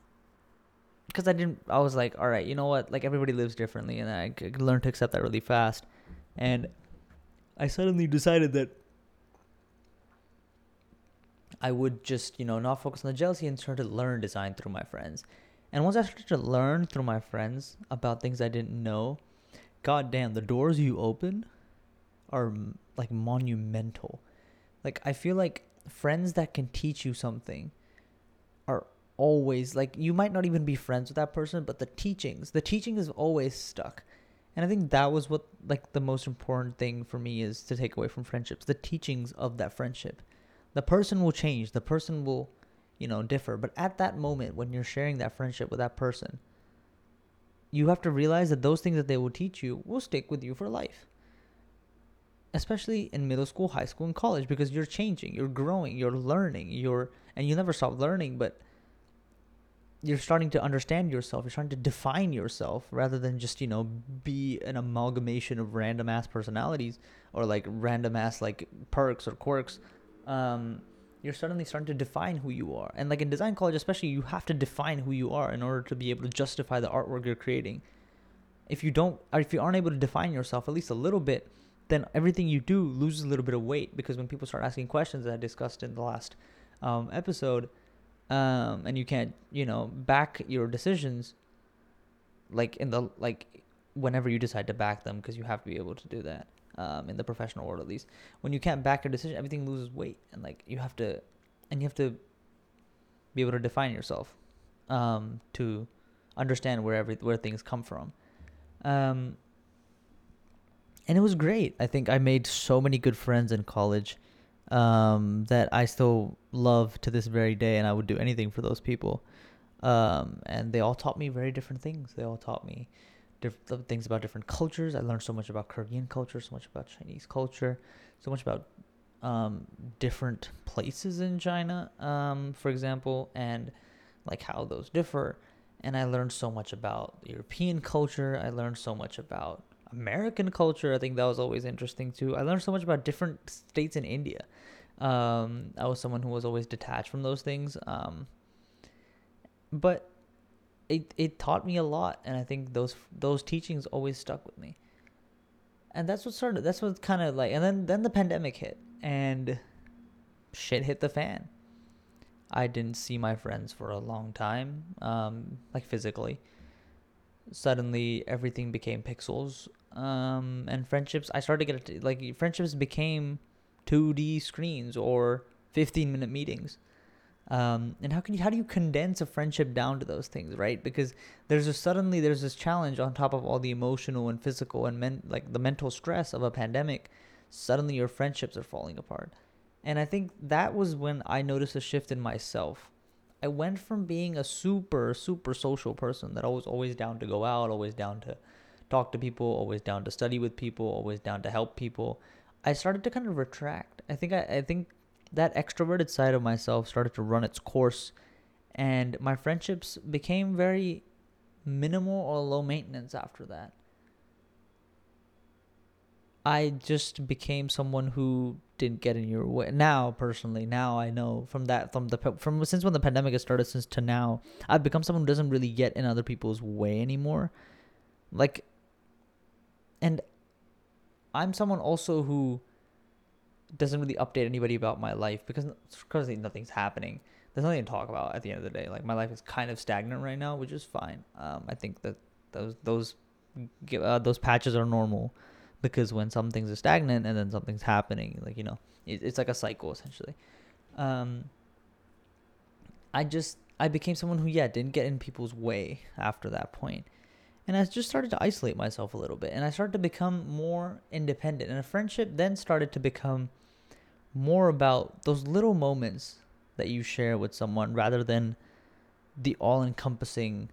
because I didn't I was like, all right, you know what? Like everybody lives differently and I learned to accept that really fast. And I suddenly decided that I would just, you know, not focus on the jealousy and start to learn design through my friends. And once I started to learn through my friends about things I didn't know, god damn, the doors you open are like monumental. Like I feel like friends that can teach you something are always like you might not even be friends with that person, but the teachings, the teaching is always stuck. And I think that was what like the most important thing for me is to take away from friendships, the teachings of that friendship the person will change the person will you know differ. But at that moment when you're sharing that friendship with that person you have to realize that those things that they will teach you will stick with you for life. Especially in middle school high school and college because you're changing you're growing you're learning you're and you never stop learning but you're starting to understand yourself you're starting to define yourself rather than just you know be an amalgamation of random ass personalities or like random ass like perks or quirks um, you're suddenly starting to define who you are. And like in design college, especially, you have to define who you are in order to be able to justify the artwork you're creating. if you don't or if you aren't able to define yourself at least a little bit then everything you do loses a little bit of weight because when people start asking questions that i discussed in the last um, episode um, and you can't you know back your decisions like in the like whenever you decide to back them because you have to be able to do that um, in the professional world at least when you can't back your decision everything loses weight and like you have to and you have to be able to define yourself um, to understand where every where things come from. Um, and it was great. I think i made so many good friends in college um, that i still love to this very day and i would do anything for those people. Um, and they all taught me very different things. They all taught me different things about different cultures. I learned so much about Korean culture, so much about Chinese culture, so much about um, different places in China, um, for example, and like how those differ. And I learned so much about European culture. I learned so much about American culture. I think that was always interesting too. I learned so much about different states in India. Um, I was someone who was always detached from those things. Um, but it it taught me a lot, and I think those those teachings always stuck with me. And that's what started. That's what kind of like, and then then the pandemic hit, and shit hit the fan. I didn't see my friends for a long time, um, like physically. Suddenly, everything became pixels, um, and friendships. I started to get like friendships became 2D screens or 15 minute meetings um, and how can you how do you condense a friendship down to those things right? Because there's a suddenly there's this challenge on top of all the emotional and physical and men, like the mental stress of a pandemic suddenly your friendships are falling apart. And i think that was when i noticed a shift in myself. I went from being a super super social person that I was always down to go out always down to talk to people always down to study with people always down to help people i started to kind of retract. I think i, I think that extroverted side of myself started to run its course and my friendships became very minimal or low maintenance after that. I just became someone who didn't get in your way. Now, personally, now I know from that from the from since when the pandemic has started since to now, I've become someone who doesn't really get in other people's way anymore. Like and I'm someone also who doesn't really update anybody about my life because because nothing's happening. There's nothing to talk about at the end of the day. Like my life is kind of stagnant right now, which is fine. Um, I think that those those uh, those patches are normal because when some things are stagnant and then something's happening, like you know, it, it's like a cycle essentially. Um, I just I became someone who yeah didn't get in people's way after that point and I just started to isolate myself a little bit and I started to become more independent and a friendship then started to become more about those little moments that you share with someone rather than the all-encompassing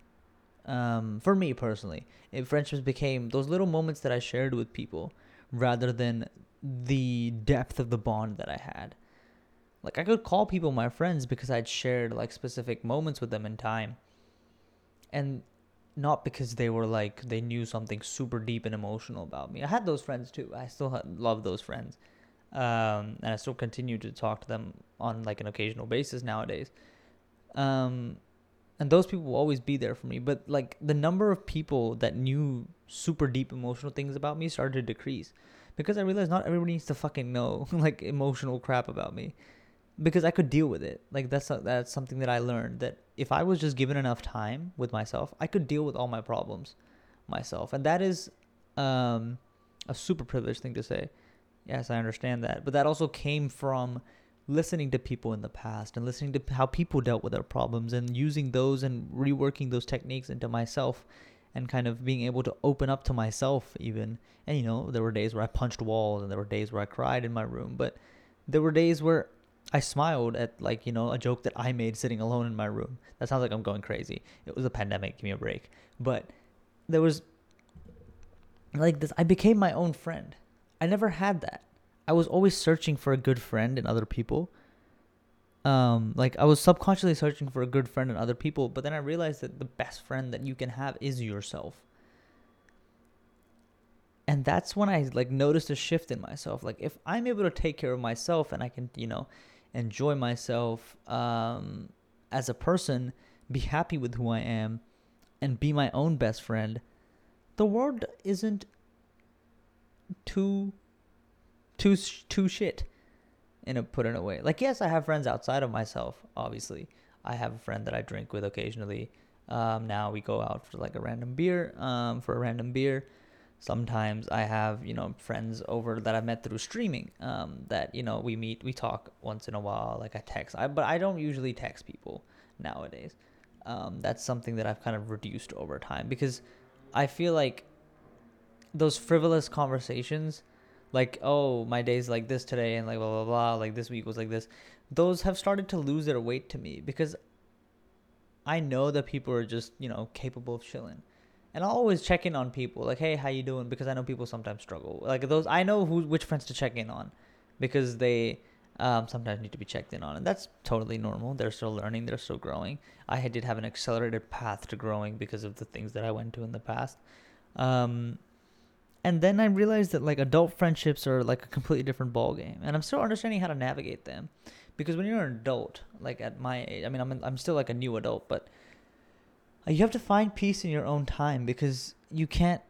um, for me personally it, friendships became those little moments that I shared with people rather than the depth of the bond that I had. Like I could call people my friends because I'd shared like specific moments with them in time. And not because they were like they knew something super deep and emotional about me. I had those friends too. I still love those friends, um, and I still continue to talk to them on like an occasional basis nowadays. Um, and those people will always be there for me. But like the number of people that knew super deep emotional things about me started to decrease because I realized not everybody needs to fucking know like emotional crap about me because I could deal with it. Like that's a, that's something that I learned that if I was just given enough time with myself, I could deal with all my problems myself, and that is um, a super privileged thing to say. Yes, I understand that, but that also came from listening to people in the past and listening to how people dealt with their problems and using those and reworking those techniques into myself and kind of being able to open up to myself even and you know there were days where i punched walls and there were days where i cried in my room but there were days where I smiled at like you know a joke that I made sitting alone in my room. That sounds like I'm going crazy. It was a pandemic. Give me a break. But there was like this. I became my own friend. I never had that. I was always searching for a good friend in other people. Um, like I was subconsciously searching for a good friend in other people, but then I realized that the best friend that you can have is yourself and that's when i like noticed a shift in myself like if i'm able to take care of myself and i can you know enjoy myself um, as a person, be happy with who I am, and be my own best friend, the world isn't too too too shit in a put in a way. Like yes, I have friends outside of myself. Obviously, I have a friend that I drink with occasionally. Um, now we go out for like a random beer. Um, for a random beer. Sometimes I have you know friends over that I've met through streaming. Um, that you know we meet, we talk once in a while. Like I text, I but I don't usually text people nowadays. Um, that's something that I've kind of reduced over time because I feel like those frivolous conversations like oh my day's like this today and like blah blah blah like this week was like this those have started to lose their weight to me because i know that people are just you know capable of chilling and i'll always check in on people like hey how you doing? Because i know people sometimes struggle. Like those i know who which friends to check in on because they um, sometimes need to be checked in on. And that's totally normal. They're still learning. They're still growing. I did have an accelerated path to growing because of the things that i went to in the past. Um, and then I realized that like adult friendships are like a completely different ball game, and I'm still understanding how to navigate them, because when you're an adult, like at my age, I mean I'm I'm still like a new adult, but you have to find peace in your own time because you can't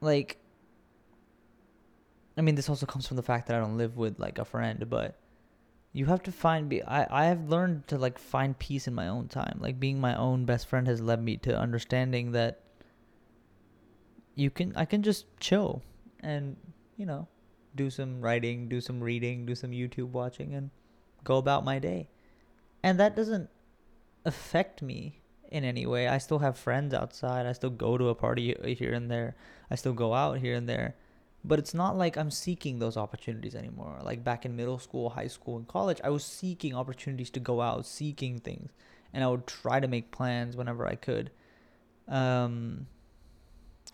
like. I mean, this also comes from the fact that I don't live with like a friend, but you have to find be I, I have learned to like find peace in my own time like being my own best friend has led me to understanding that you can I can just chill and you know do some writing, do some reading, do some YouTube watching and go about my day. And that doesn't affect me in any way. I still have friends outside. I still go to a party here and there. I still go out here and there. But it's not like I'm seeking those opportunities anymore. Like back in middle school, high school, and college, I was seeking opportunities to go out, seeking things. And I would try to make plans whenever I could. Um,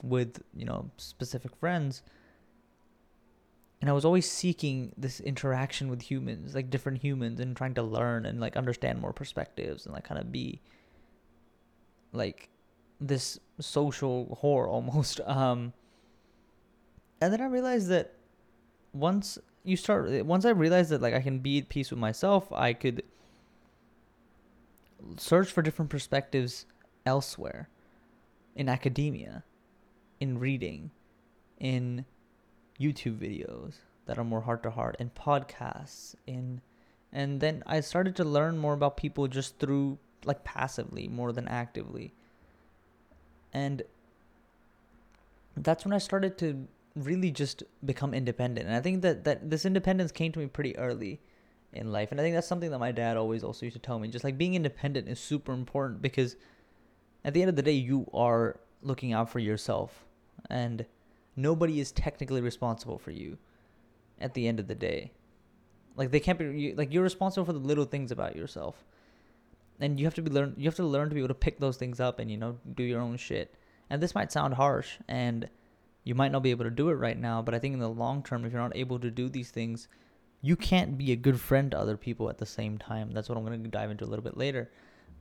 with you know specific friends and i was always seeking this interaction with humans like different humans and trying to learn and like understand more perspectives and like kind of be like this social whore almost um and then i realized that once you start once i realized that like i can be at peace with myself i could search for different perspectives elsewhere. In academia in reading, in YouTube videos that are more heart to heart, in podcasts, in and then I started to learn more about people just through like passively more than actively. And that's when I started to really just become independent. And I think that, that this independence came to me pretty early in life. And I think that's something that my dad always also used to tell me. Just like being independent is super important because at the end of the day, you are looking out for yourself and nobody is technically responsible for you at the end of the day. Like they can't be like you're responsible for the little things about yourself. And you have to be learn you have to learn to be able to pick those things up and you know do your own shit. And this might sound harsh and you might not be able to do it right now, but I think in the long term if you're not able to do these things, you can't be a good friend to other people at the same time. That's what I'm going to dive into a little bit later.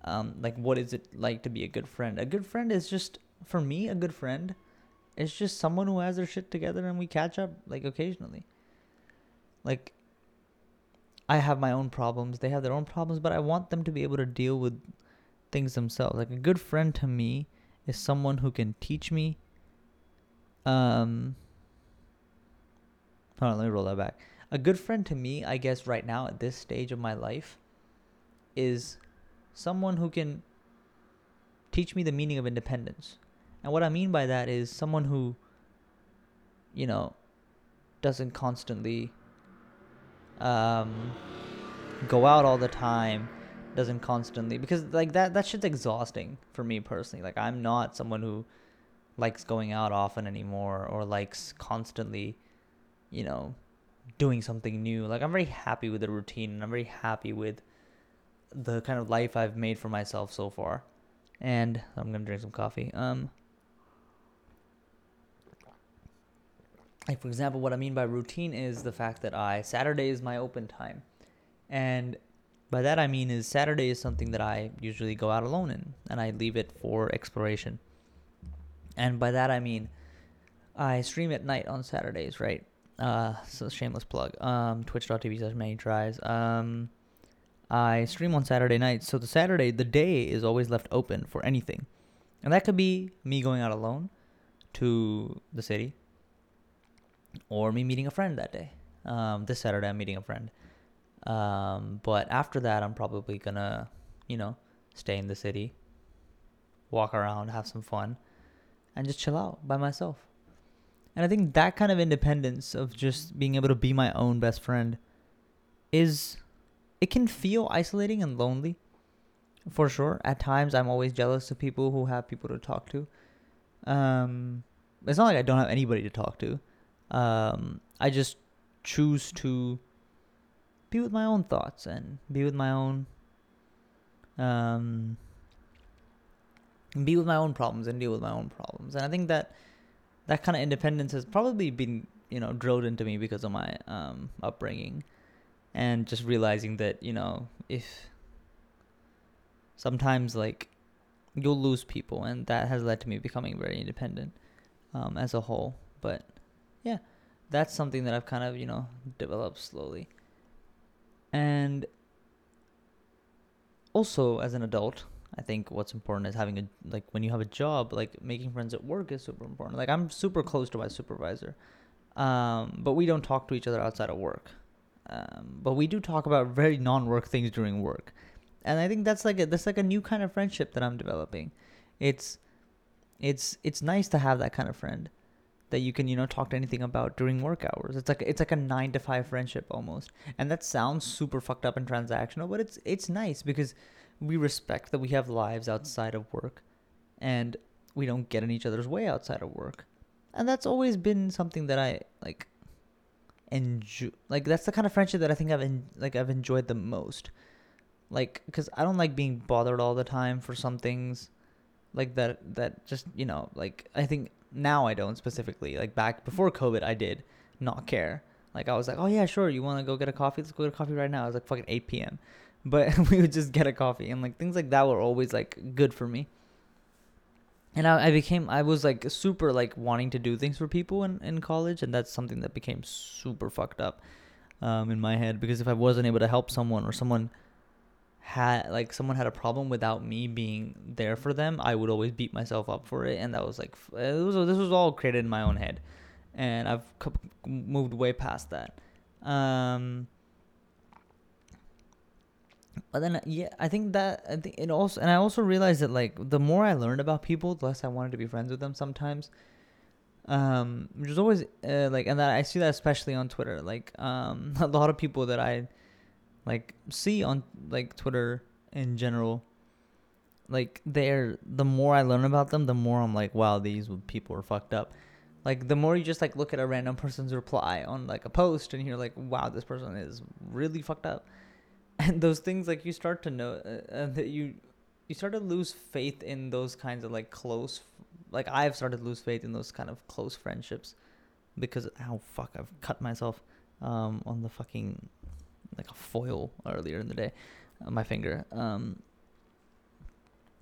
Um, like what is it like to be a good friend? A good friend is just for me a good friend is just someone who has their shit together and we catch up like occasionally. Like I have my own problems, they have their own problems, but I want them to be able to deal with things themselves. Like a good friend to me is someone who can teach me um Hold on, let me roll that back. A good friend to me, I guess right now at this stage of my life is someone who can teach me the meaning of independence. And what I mean by that is someone who, you know, doesn't constantly um, go out all the time, doesn't constantly because like that that shit's exhausting for me personally. Like I'm not someone who likes going out often anymore or likes constantly, you know, doing something new. Like I'm very happy with the routine and I'm very happy with the kind of life I've made for myself so far. And I'm gonna drink some coffee. Um like for example what i mean by routine is the fact that i saturday is my open time. And by that i mean is saturday is something that i usually go out alone in and i leave it for exploration. And by that i mean i stream at night on saturdays right? Uh so shameless plug. Um twitch.tv slash many tries. Um i stream on saturday nights so the saturday the day is always left open for anything. And that could be me going out alone to the city, or me meeting a friend that day. Um, this Saturday, I'm meeting a friend. Um, but after that, I'm probably gonna, you know, stay in the city, walk around, have some fun, and just chill out by myself. And I think that kind of independence of just being able to be my own best friend is it can feel isolating and lonely for sure. At times I'm always jealous of people who have people to talk to. Um it's not like I don't have anybody to talk to. Um I just choose to be with my own thoughts and be with my own um be with my own problems and deal with my own problems. And I think that that kind of independence has probably been, you know, drilled into me because of my um upbringing and just realizing that, you know, if sometimes like you'll lose people and that has led to me becoming very independent um as a whole. But yeah, that's something that I've kind of, you know, developed slowly. And also as an adult, I think what's important is having a like when you have a job, like making friends at work is super important. Like I'm super close to my supervisor, um, but we don't talk to each other outside of work. Um, but we do talk about very non-work things during work, and I think that's like a that's like a new kind of friendship that I'm developing. It's it's it's nice to have that kind of friend that you can you know talk to anything about during work hours. It's like it's like a nine to five friendship almost, and that sounds super fucked up and transactional, but it's it's nice because we respect that we have lives outside of work and we don't get in each other's way outside of work. And that's always been something that I like enjoy like that's the kind of friendship that I think I've en- like I've enjoyed the most. Like cuz I don't like being bothered all the time for some things like that that just, you know, like I think now I don't specifically. Like back before COVID I did not care. Like I was like, "Oh yeah, sure, you want to go get a coffee? Let's go get a coffee right now." It was like fucking 8 p.m but we would just get a coffee and like things like that were always like good for me and I, I became i was like super like wanting to do things for people in, in college and that's something that became super fucked up um, in my head because if i wasn't able to help someone or someone had like someone had a problem without me being there for them i would always beat myself up for it and that was like it was this was all created in my own head. And i've moved way past that. Um but then yeah i think that i think it also and i also realized that like the more i learned about people the less i wanted to be friends with them sometimes. Um which is always uh, like and that i see that especially on twitter like um a lot of people that i like see on like twitter in general like they're the more i learn about them the more i'm like wow these people are fucked up. Like the more you just like look at a random person's reply on like a post and you're like wow this person is really fucked up. And those things like you start to know uh, uh, that you you start to lose faith in those kinds of like close like I've started to lose faith in those kind of close friendships because oh fuck I've cut myself um on the fucking like a foil earlier in the day on my finger um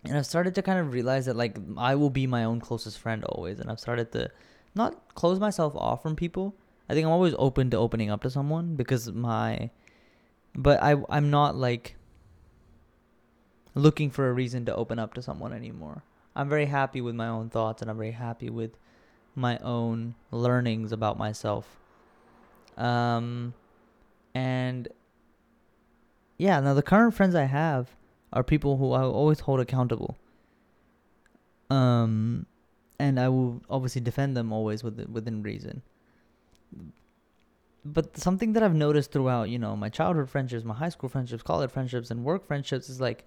and I've started to kind of realize that like I will be my own closest friend always and I've started to not close myself off from people I think I'm always open to opening up to someone because my but I I'm not like looking for a reason to open up to someone anymore. I'm very happy with my own thoughts and I'm very happy with my own learnings about myself. Um and yeah, now the current friends I have are people who I always hold accountable. Um and I will obviously defend them always within within reason but something that I've noticed throughout, you know, my childhood friendships, my high school friendships, college friendships, and work friendships is like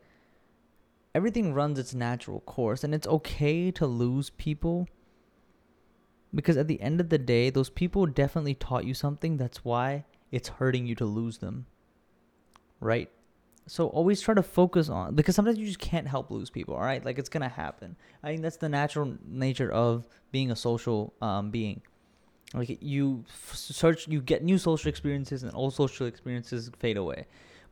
everything runs its natural course, and it's okay to lose people because at the end of the day, those people definitely taught you something. That's why it's hurting you to lose them, right? So always try to focus on because sometimes you just can't help lose people. All right, like it's gonna happen. I think that's the natural nature of being a social um, being like you search you get new social experiences and old social experiences fade away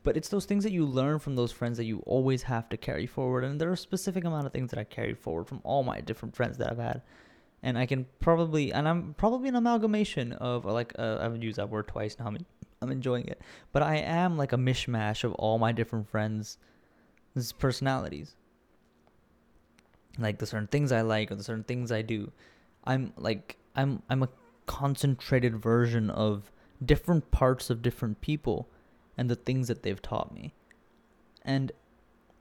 but it's those things that you learn from those friends that you always have to carry forward and there are a specific amount of things that i carry forward from all my different friends that i've had and i can probably and i'm probably an amalgamation of like uh, i've used that word twice now I'm, I'm enjoying it but i am like a mishmash of all my different friends personalities like the certain things i like or the certain things i do I'm like I'm I'm a concentrated version of different parts of different people and the things that they've taught me. And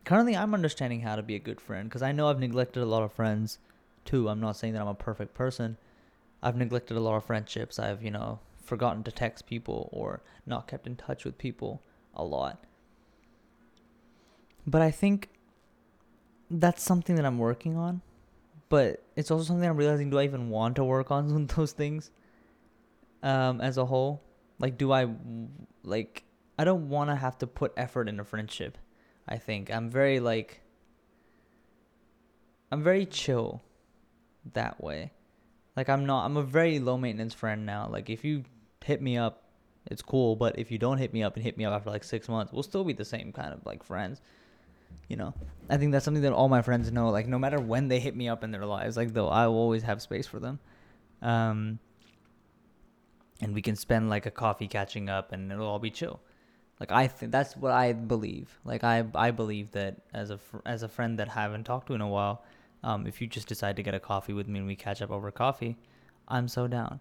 currently I'm understanding how to be a good friend because I know I've neglected a lot of friends too. I'm not saying that I'm a perfect person. I've neglected a lot of friendships. I've, you know, forgotten to text people or not kept in touch with people a lot. But I think that's something that I'm working on. But it's also something I'm realizing do I even want to work on those things um, as a whole? Like, do I, like, I don't want to have to put effort in a friendship. I think I'm very, like, I'm very chill that way. Like, I'm not, I'm a very low maintenance friend now. Like, if you hit me up, it's cool. But if you don't hit me up and hit me up after like six months, we'll still be the same kind of like friends you know? I think that's something that all my friends know like no matter when they hit me up in their lives like though i will always have space for them. Um and we can spend like a coffee catching up and it'll all be chill. Like i think that's what i believe. Like i i believe that as a fr- as a friend that I haven't talked to in a while um if you just decide to get a coffee with me and we catch up over coffee i'm so down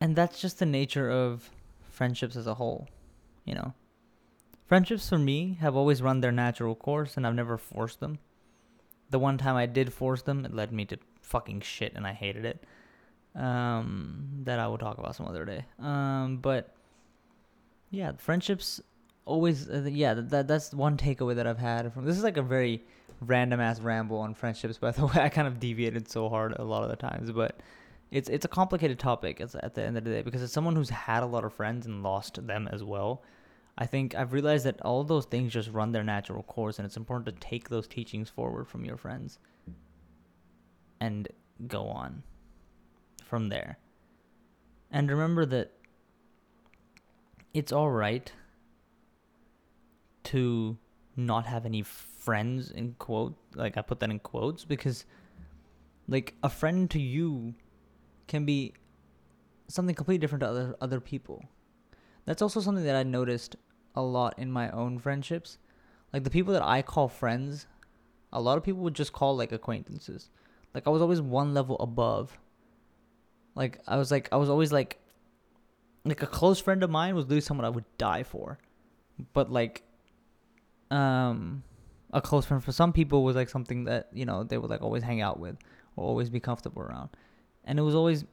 and that's just the nature of friendships as a whole you know Friendships for me have always run their natural course and I've never forced them. The one time I did force them, it led me to fucking shit and I hated it. Um, that I will talk about some other day. Um, but yeah, friendships always, uh, yeah, that, that's one takeaway that I've had from this is like a very random ass ramble on friendships, by the way. I kind of deviated so hard a lot of the times, but it's it's a complicated topic it's at the end of the day because it's someone who's had a lot of friends and lost them as well I think I've realized that all those things just run their natural course, and it's important to take those teachings forward from your friends and go on from there. And remember that it's all right to not have any friends in quote like I put that in quotes because like a friend to you can be something completely different to other other people. That's also something that I noticed a lot in my own friendships. Like the people that I call friends, a lot of people would just call like acquaintances. Like I was always one level above. Like I was like I was always like like a close friend of mine was literally someone I would die for. But like um a close friend for some people was like something that, you know, they would like always hang out with or always be comfortable around. And it was always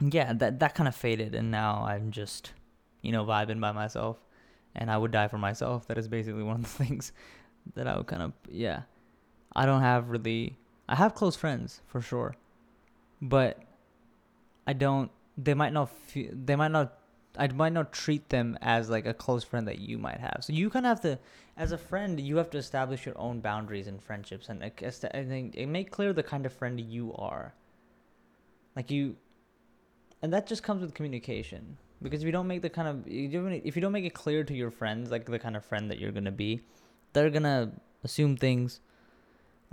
yeah, that that kind of faded and now I'm just you know, vibing by myself and I would die for myself. That is basically one of the things that I would kind of, yeah. I don't have really, I have close friends for sure, but I don't, they might not feel, they might not, I might not treat them as like a close friend that you might have. So you kind of have to, as a friend, you have to establish your own boundaries in friendships and I think it make clear the kind of friend you are. Like you, and that just comes with communication because if you don't make the kind of if you don't make it clear to your friends like the kind of friend that you're gonna be they're gonna assume things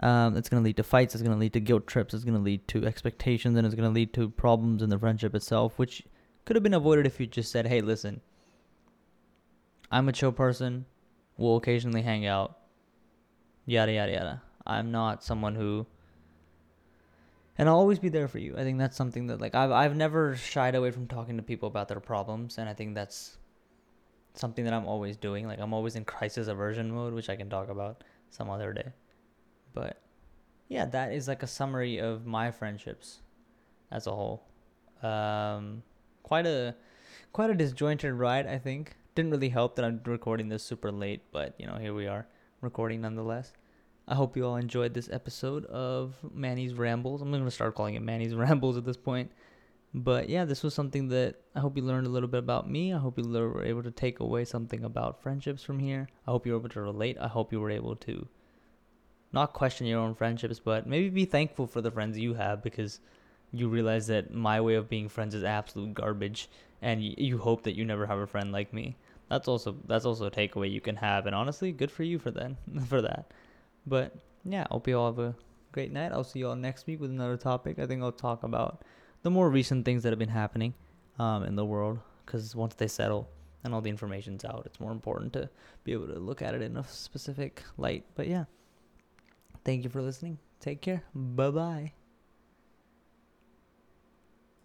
um, it's gonna lead to fights it's gonna lead to guilt trips it's gonna lead to expectations and it's gonna lead to problems in the friendship itself which could have been avoided if you just said hey listen i'm a chill person we'll occasionally hang out yada yada yada i'm not someone who and I'll always be there for you. I think that's something that like I've I've never shied away from talking to people about their problems, and I think that's something that I'm always doing. Like I'm always in crisis aversion mode, which I can talk about some other day. But yeah, that is like a summary of my friendships as a whole. Um, quite a quite a disjointed ride, I think. Didn't really help that I'm recording this super late, but you know here we are recording nonetheless. I hope you all enjoyed this episode of Manny's Rambles. I'm going to start calling it Manny's Rambles at this point. But yeah, this was something that I hope you learned a little bit about me. I hope you were able to take away something about friendships from here. I hope you were able to relate. I hope you were able to not question your own friendships, but maybe be thankful for the friends you have because you realize that my way of being friends is absolute garbage and you hope that you never have a friend like me. That's also that's also a takeaway you can have and honestly, good for you for that for that. But yeah, hope you all have a great night. I'll see you all next week with another topic. I think I'll talk about the more recent things that have been happening um, in the world because once they settle and all the information's out, it's more important to be able to look at it in a specific light. But yeah, thank you for listening. take care. Bye bye.